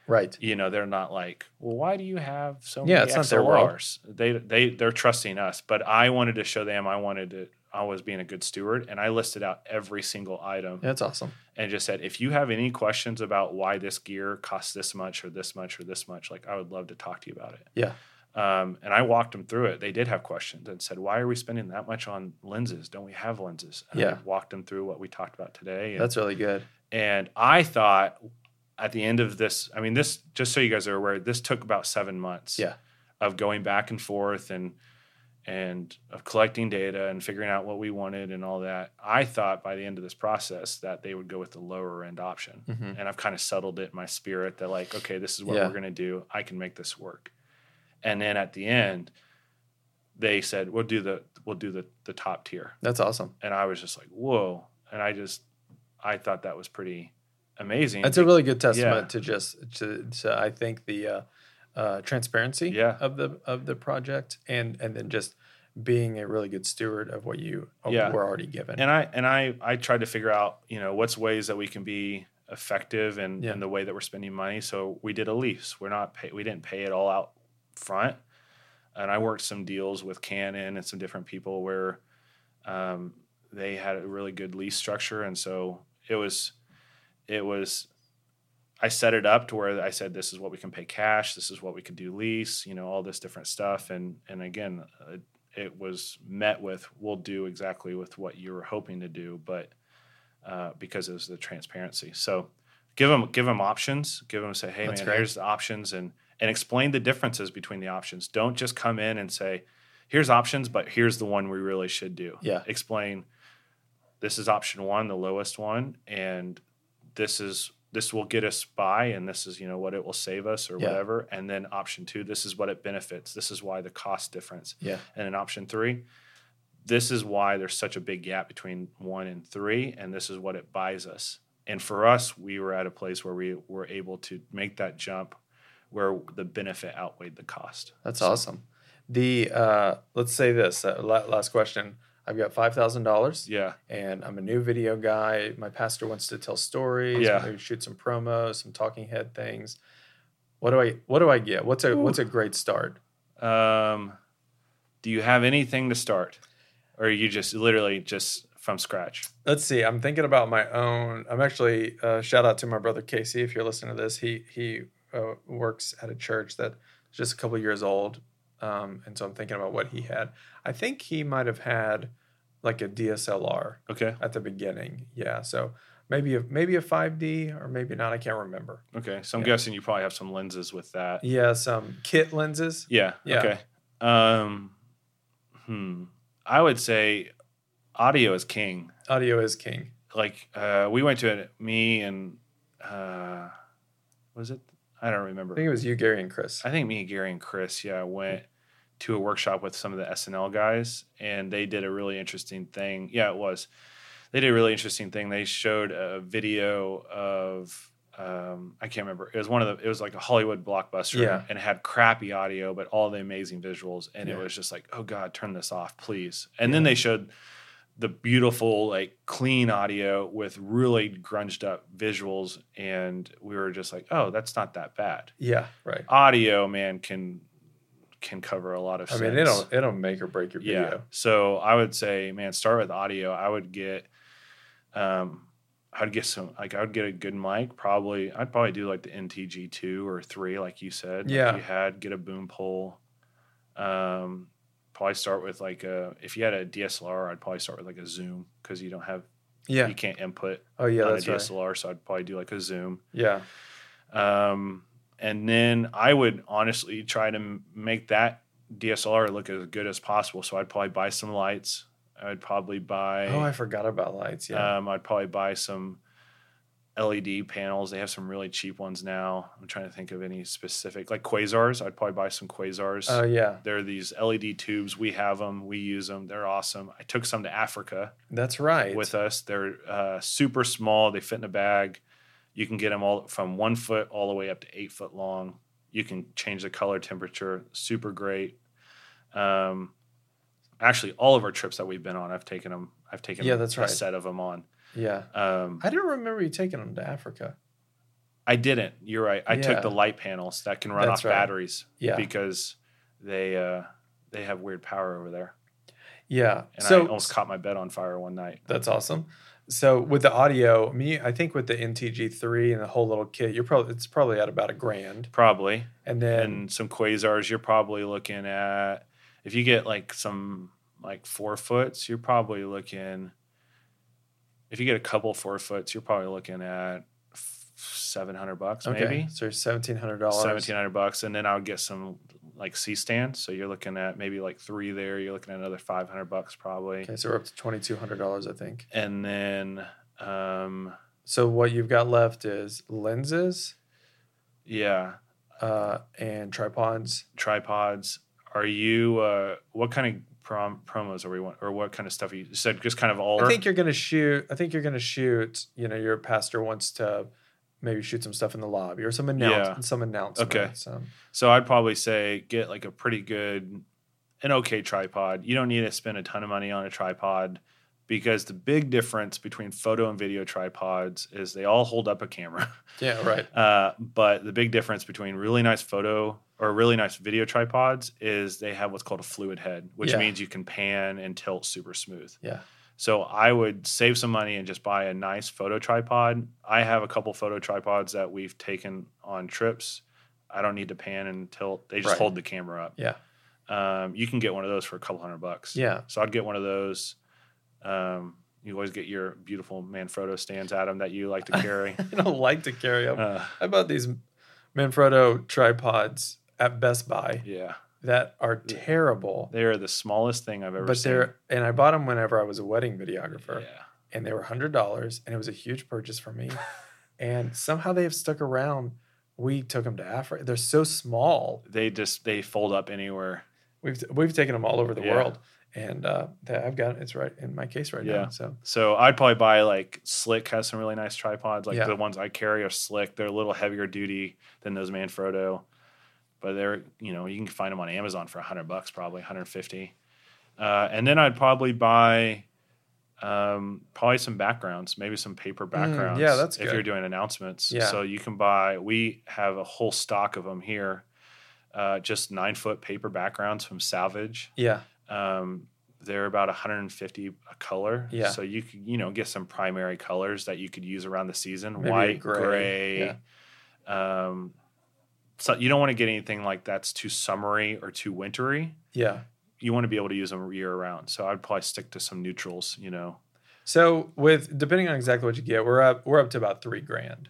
right. You know, they're not like, well, why do you have so Yeah, many it's not their world. They they they're trusting us. But I wanted to show them. I wanted to. I was being a good steward, and I listed out every single item that's awesome. and just said, if you have any questions about why this gear costs this much or this much or this much, like I would love to talk to you about it. Yeah. Um, and I walked them through it. They did have questions and said, why are we spending that much on lenses? Don't we have lenses? And Yeah. I walked them through what we talked about today. And, That's really good. and I thought at the end of this, I mean, this, just so you guys are aware, this took about seven months Yeah. of going back and forth and, and of collecting data and figuring out what we wanted and all that. I thought by the end of this process that they would go with the lower end option. Mhm. And I've kind of settled it in my spirit that like, okay, this is what Yeah. we're going to do. I can make this work. And then at the end, they said, we'll do the, we'll do the, the top tier. That's awesome. And I was just like, whoa. And I just, I thought that was pretty amazing. That's a really good testament Yeah. to just to, to I think the uh, uh, transparency Yeah. of the of the project and and then just being a really good steward of what you Yeah. were already given. and I and I I tried to figure out you know what's ways that we can be effective in, Yeah. in the way that we're spending money. So we did a lease. We're not pay, we didn't pay it all out front, and I worked some deals with Canon and some different people where um, they had a really good lease structure, and so it was it was. I set it up to where I said, "This is what we can pay cash. This is what we can do lease. You know, all this different stuff." And and again, uh, it was met with we'll do exactly with what you were hoping to do but uh, because it was the transparency so give them give them options give them say hey That's man great. here's the options and and explain the differences between the options. Don't just come in and say, here's options, but here's the one we really should do. Yeah. Explain this is option one, the lowest one, and this is this will get us by and this is you know what it will save us or Yeah. whatever and then option two this is what it benefits this is why the cost difference Yeah. and in option three this is why there's such a big gap between one and three and this is what it buys us and for us we were at a place where we were able to make that jump where the benefit outweighed the cost That's awesome. The uh, let's say this uh, last question. I've got five thousand dollars, yeah and I'm a new video guy. My pastor wants to tell stories, Yeah. maybe shoot some promos, some talking head things. What do I What do I get? What's a What's a great start? um, do you have anything to start or are you just literally just from scratch Let's see. I'm thinking about my own. I'm actually uh, shout out to my brother Casey. If you're listening to this, he he uh, works at a church that's just a couple years old, um, and so I'm thinking about what he had. I think he might have had like a DSLR okay at the beginning. Yeah, so maybe a maybe a 5D or maybe not. I can't remember. okay so i'm Yeah. guessing you probably have some lenses with that Yeah, some kit lenses. Yeah. Yeah. Okay. Um, hmm. I would say audio is king. Audio is king. Like uh, we went to it, me and uh, was it? I don't remember. I think it was you, Gary, and Chris. I think me, Gary, and Chris, yeah, went to a workshop with some of the SNL guys, and they did a really interesting thing. Yeah, it was. They did a really interesting thing. They showed a video of um, I can't remember. It was one of the. It was like a Hollywood blockbuster, Yeah. and it had crappy audio, but all the amazing visuals. And Yeah. it was just like, oh god, turn this off, please. And then they showed the beautiful, like clean audio with really grunged up visuals, and we were just like, oh, that's not that bad Yeah, right. audio man can can cover a lot of I sense. mean, it'll it'll make or break your video yeah. So I would say, man, start with audio. I would get um I would get some like I would get a good mic. Probably I'd probably do like the NTG two or three, like you said. like Yeah. you had get a boom pole. Um probably start with like a if you had a DSLR, I'd probably start with like a zoom because you don't have Yeah. you can't input Oh yeah, on a that's right. DSLR, so I'd probably do like a zoom. Yeah. Um, and then I would honestly try to m- make that DSLR look as good as possible. So I'd probably buy some lights. I'd probably buy. Oh, I forgot about lights. Yeah. Um, I'd probably buy some LED panels. They have some really cheap ones now. I'm trying to think of any specific, like quasars. I'd probably buy some quasars. Oh yeah, They're these LED tubes. We have them. We use them. They're awesome. I took some to Africa that's right. with us. They're uh, super small. They fit in a bag. You can get them all from one foot all the way up to eight foot long. You can change the color temperature. Super great. Um, actually, all of our trips that we've been on, I've taken them. I've taken Yeah, that's a right. set of them on. Yeah, Um, I didn't remember you taking them to Africa. I didn't. You're right. I Yeah. took the light panels that can run That's off right. batteries Yeah, because they uh, they have weird power over there. yeah. And so I almost caught my bed on fire one night. That's awesome. So with the audio, me, I think with the NTG three and the whole little kit, you're probably it's probably at about a grand, Probably. and then and some quasars you're probably looking at if you get like some like four foots you're probably looking if you get a couple four foots you're probably looking at 700 bucks okay, maybe so seventeen hundred dollars. 1700 bucks and then i would get some like c stands so you're looking at maybe like three there you're looking at another 500 bucks probably Okay, so we're up to twenty two hundred dollars, I think. and then um So what you've got left is lenses yeah uh, and tripods. tripods. Are you uh what kind of prom promos are we want or what kind of stuff you said just kind of all I think you're gonna shoot. I think you're gonna shoot. You know, your pastor wants to maybe shoot some stuff in the lobby or some announce Yeah. some announcement. Okay. So so I'd probably say get like a pretty good an okay tripod. You don't need to spend a ton of money on a tripod because the big difference between photo and video tripods is they all hold up a camera. yeah, right. Uh, but the big difference between really nice photo or really nice video tripods is they have what's called a fluid head, which Yeah. means you can pan and tilt super smooth. Yeah. So I would save some money and just buy a nice photo tripod. I have a couple photo tripods that we've taken on trips. I don't need to pan and tilt; they just Right. hold the camera up. Yeah. Um, you can get one of those for a couple hundred bucks. Yeah. So I'd get one of those. Um, you always get your beautiful Manfrotto stands, Adam, that you like to carry. I don't like to carry them. Uh, I bought these Manfrotto tripods at Best Buy Yeah, that are terrible. they are the smallest thing I've ever seen. But seen. they're and I bought them whenever I was a wedding videographer, yeah, and they were hundred dollars, and it was a huge purchase for me. and somehow they have stuck around. We took them to Africa. They're so small. they just they fold up anywhere. We've we've taken them all over the Yeah. world, and uh, I've got it's right in my case right Yeah. now. So So I'd probably buy like Slik has some really nice tripods. Like Yeah. the ones I carry are Slik. They're a little heavier duty than those Manfrotto, but they're you know you can find them on Amazon for hundred bucks probably hundred fifty. Uh, and then I'd probably buy um, probably some backgrounds, maybe some paper backgrounds. Mm, yeah, that's if good. you're doing announcements. Yeah. So you can buy. We have a whole stock of them here. Uh, just nine foot paper backgrounds from Savage. yeah, Um, they're about 150 a color. Yeah. So you could, you know, get some primary colors that you could use around the season. Maybe White, gray, gray. Um, so you don't want to get anything like that's too summery or too wintry. yeah. You want to be able to use them year round. So I'd probably stick to some neutrals. You know. So with depending on exactly what you get, we're up we're up to about three grand,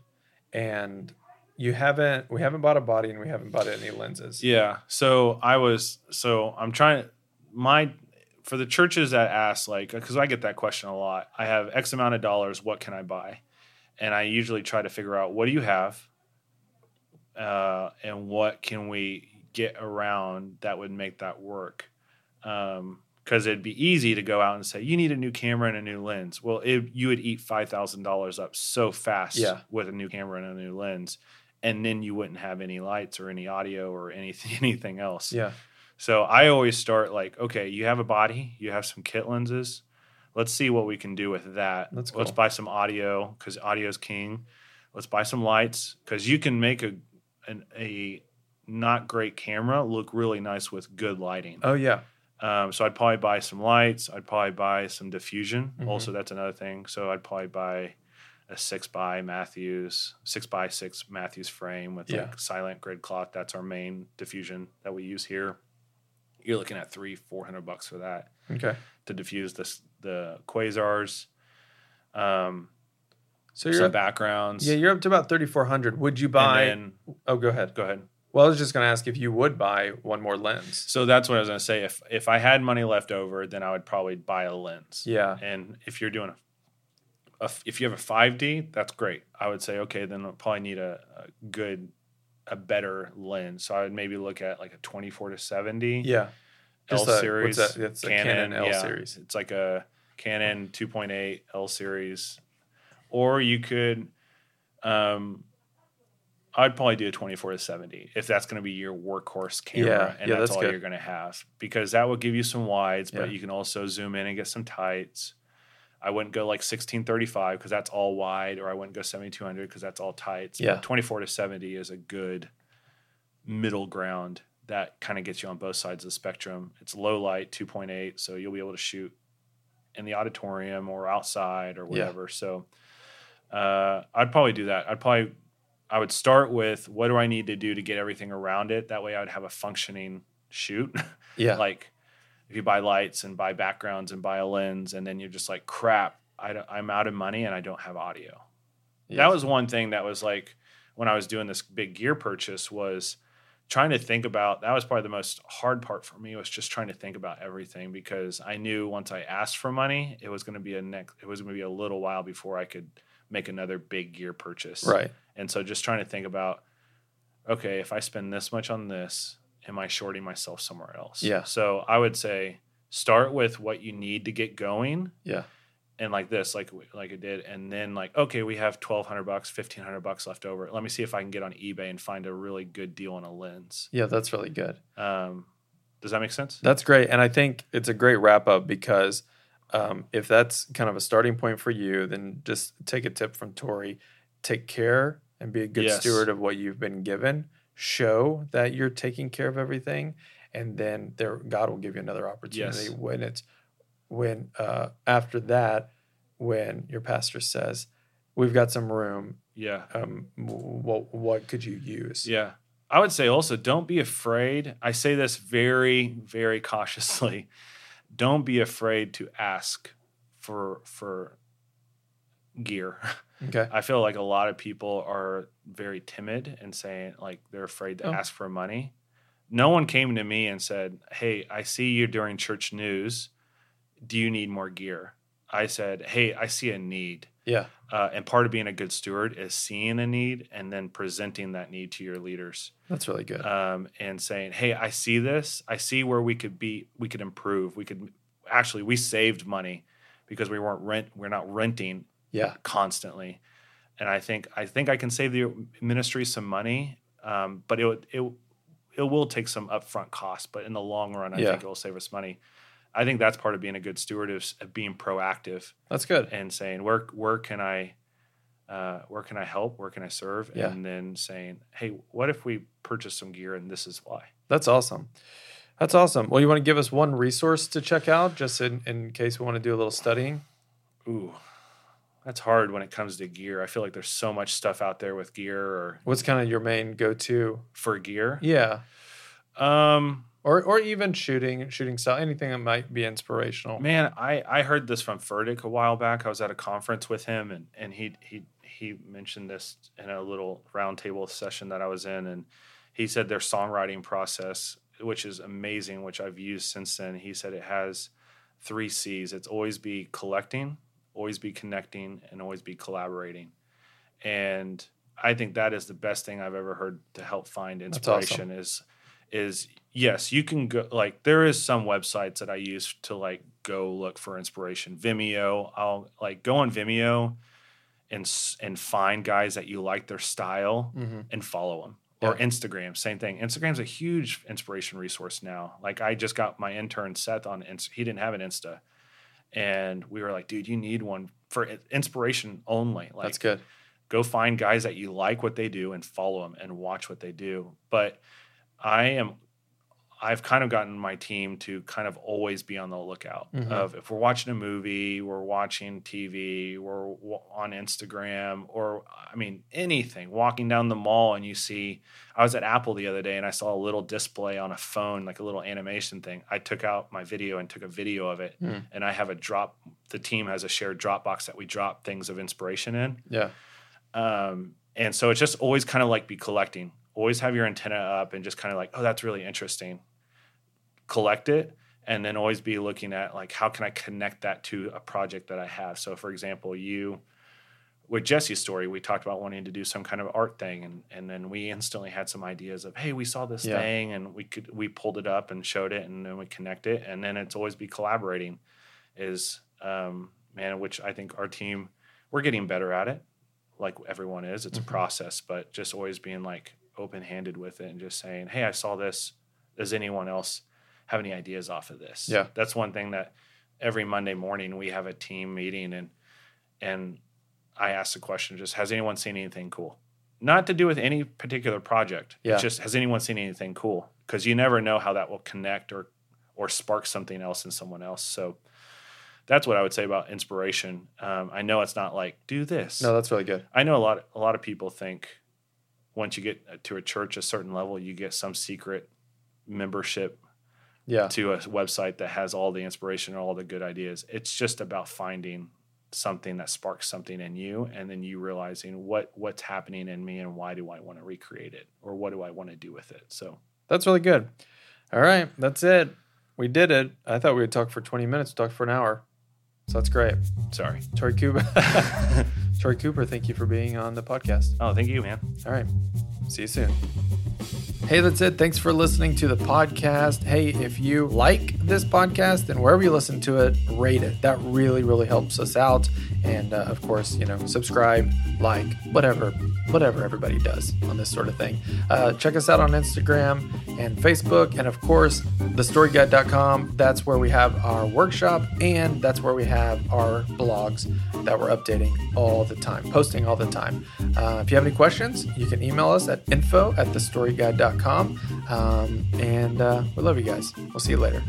and you haven't we haven't bought a body and we haven't bought any lenses. Yeah. So I was. So I'm trying. My for the churches that ask like because I get that question a lot. I have X amount of dollars. What can I buy? And I usually try to figure out what do you have, uh, and what can we get around that would make that work. Because it'd be easy to go out and say you need a new camera and a new lens. Well, it, you would eat five thousand dollars up so fast Yeah. with a new camera and a new lens, and then you wouldn't have any lights or any audio or anything anything else. Yeah. So I always start like, okay, you have a body, you have some kit lenses. Let's see what we can do with that. Let's cool. buy some audio because audio is king. Let's buy some lights because you can make a an, a not great camera look really nice with good lighting. Oh yeah. Um, so I'd probably buy some lights. I'd probably buy some diffusion. Mhm. Also, that's another thing. So I'd probably buy a six by Matthews, six by six Matthews frame with Yeah. like silent grid cloth. That's our main diffusion that we use here. You're looking at three, four hundred bucks for that Okay. to diffuse this the quasars. Um, So you're some up, backgrounds. yeah you're up to about thirty four hundred. Would you buy? then- oh, go ahead. go ahead. Well, I was just going to ask if you would buy one more lens. So that's what I was going to say. If if I had money left over, then I would probably buy a lens. Yeah. And if you're doing a, a if you have a 5D, that's great. I would say okay, then I'll probably need a, a good, a better lens. So I would maybe look at like a 24 to 70 Yeah. L a- what's series. that? It's a Canon L series. It's like a Canon 2.8 L series, or you could. Um, I'd probably do a 24 to 70 if that's going to be your workhorse camera Yeah, and yeah, that's, that's all good. you're going to have because that will give you some wides, but Yeah. you can also zoom in and get some tights. I wouldn't go like 1635 because that's all wide, or I wouldn't go 7200 because that's all tights. But Yeah. 24 to 70 is a good middle ground that kind of gets you on both sides of the spectrum. It's low light, 2.8, so you'll be able to shoot in the auditorium or outside or whatever. So uh, I'd probably do that. I'd probably I would start with what do I need to do to get everything around it. That way, I would have a functioning shoot. Yeah. like if you buy lights and buy backgrounds and buy a lens, and then you're just like, crap, I don't, I'm out of money and I don't have audio. Yes. That was one thing that was like when I was doing this big gear purchase was trying to think about that was probably the most hard part for me was just trying to think about everything because I knew once I asked for money it was going to be a next it was going to be a little while before I could make another big gear purchase. right. And so just trying to think about okay, if I spend this much on this, am I shorting myself somewhere else? Yeah. So I would say start with what you need to get going Yeah. and like this, like like it did, and then like okay, we have twelve hundred bucks, fifteen hundred bucks left over. Let me see if I can get on eBay and find a really good deal on a lens. Yeah. That's really good. Um, does that make sense? That's great. And I think it's a great wrap up because um, if that's kind of a starting point for you, then just take a tip from Tory. Take care and be a good Yes. steward of what you've been given. Show that you're taking care of everything. And then there God will give you another opportunity Yes. when it's when uh, after that, when your pastor says, We've got some room. Yeah, Um, what what could you use? yeah. I would say also don't be afraid. I say this very, very cautiously. Don't be afraid to ask for for gear. Okay. I feel like a lot of people are very timid and saying like they're afraid to Oh. ask for money. No one came to me and said, "Hey, I see you during church news. Do you need more gear?" I said, "Hey, I see a need." Yeah. Uh, and part of being a good steward is seeing a need and then presenting that need to your leaders That's really good. um, and saying, "Hey, I see this. I see where we could be. We could improve. We could actually we saved money because we weren't rent. We're not renting yeah. constantly, and I think I think I can save the ministry some money, um, but it it it will take some upfront costs. But in the long run, I Yeah. think it will save us money. I think that's part of being a good steward is of being proactive That's good. and saying where where can I uh, where can I help? Where can I serve? Yeah. And then saying, hey, what if we purchase some gear and this is why? That's awesome. That's awesome. Well, you want to give us one resource to check out just in, in case we want to do a little studying? Ooh, that's hard when it comes to gear. I feel like there's so much stuff out there with gear or What's kind of your main go to? for gear. Yeah. Um, Or, or even shooting, shooting style, anything that might be inspirational. man, I I heard this from Furtick a while back. I was at a conference with him, and and he he he mentioned this in a little roundtable session that I was in, and he said their songwriting process, which is amazing, which I've used since then. He said it has three C's. It's always be collecting, always be connecting, and always be collaborating. And I think that is the best thing I've ever heard to help find That's awesome. inspiration is is yes, you can go like there is some websites that I use to like go look for inspiration. Vimeo, I'll like go on Vimeo and and find guys that you like their style hmm and follow them. Or Instagram, same thing. Instagram's a huge inspiration resource now. Like I just got my intern Seth on Inst- he didn't have an Insta. And we were like, dude, you need one for inspiration only. Like That's good. go find guys that you like what they do and follow them and watch what they do. But I am I've kind of gotten my team to kind of always be on the lookout Mhm. of if we're watching a movie, we're watching TV, we're on Instagram, or I mean anything. Walking down the mall and you see, I was at Apple the other day and I saw a little display on a phone, like a little animation thing. I took out my video and took a video of it, Hmm. and I have a drop. The team has a shared Dropbox that we drop things of inspiration in. Yeah. Um, and so it's just always kind of like be collecting, always have your antenna up and just kind of like, oh, that's really interesting. Collect it and then always be looking at like, how can I connect that to a project that I have? So, for example, you with Jesse's story, we talked about wanting to do some kind of art thing, and and then we instantly had some ideas of, hey, we saw this Yeah. thing, and we could we pulled it up and showed it, and then we connect it, and then it's always be collaborating, is um, man, which I think our team we're getting better at it, like everyone is. It's Mhm. a process, but just always being like open handed with it and just saying, hey, I saw this. Does anyone else have any ideas off of this? Yeah. that's one thing that every Monday morning we have a team meeting and and I ask the question just has anyone seen anything cool? Not to do with any particular project. Yeah. It's just has anyone seen anything cool? Because you never know how that will connect or or spark something else in someone else. So that's what I would say about inspiration. Um, I know it's not like do this. No, that's really good. I know a lot. A lot of people think once you get to a church a certain level, you get some secret membership Yeah. to a website that has all the inspiration and all the good ideas. It's just about finding something that sparks something in you and then you realizing what what's happening in me and why do I want to recreate it or what do I want to do with it. So That's really good. All right. That's it. We did it. I thought we would talk for 20 minutes, talk for an hour. So that's great. sorry. Tory Cooper. Tory Cooper, thank you for being on the podcast. oh, thank you, man. All right. See you soon. Hey, that's it. Thanks for listening to the podcast. Hey, if you like this podcast and wherever you listen to it, rate it. That really, really helps us out. And uh, of course, you know, subscribe, like, whatever, whatever everybody does on this sort of thing. Uh, check us out on Instagram and Facebook. And of course, thestoryguide.com. That's where we have our workshop and that's where we have our blogs that we're updating all the time, posting all the time. Uh, if you have any questions, you can email us at info at thestoryguide.com. Um, and uh, we love you guys. We'll see you later.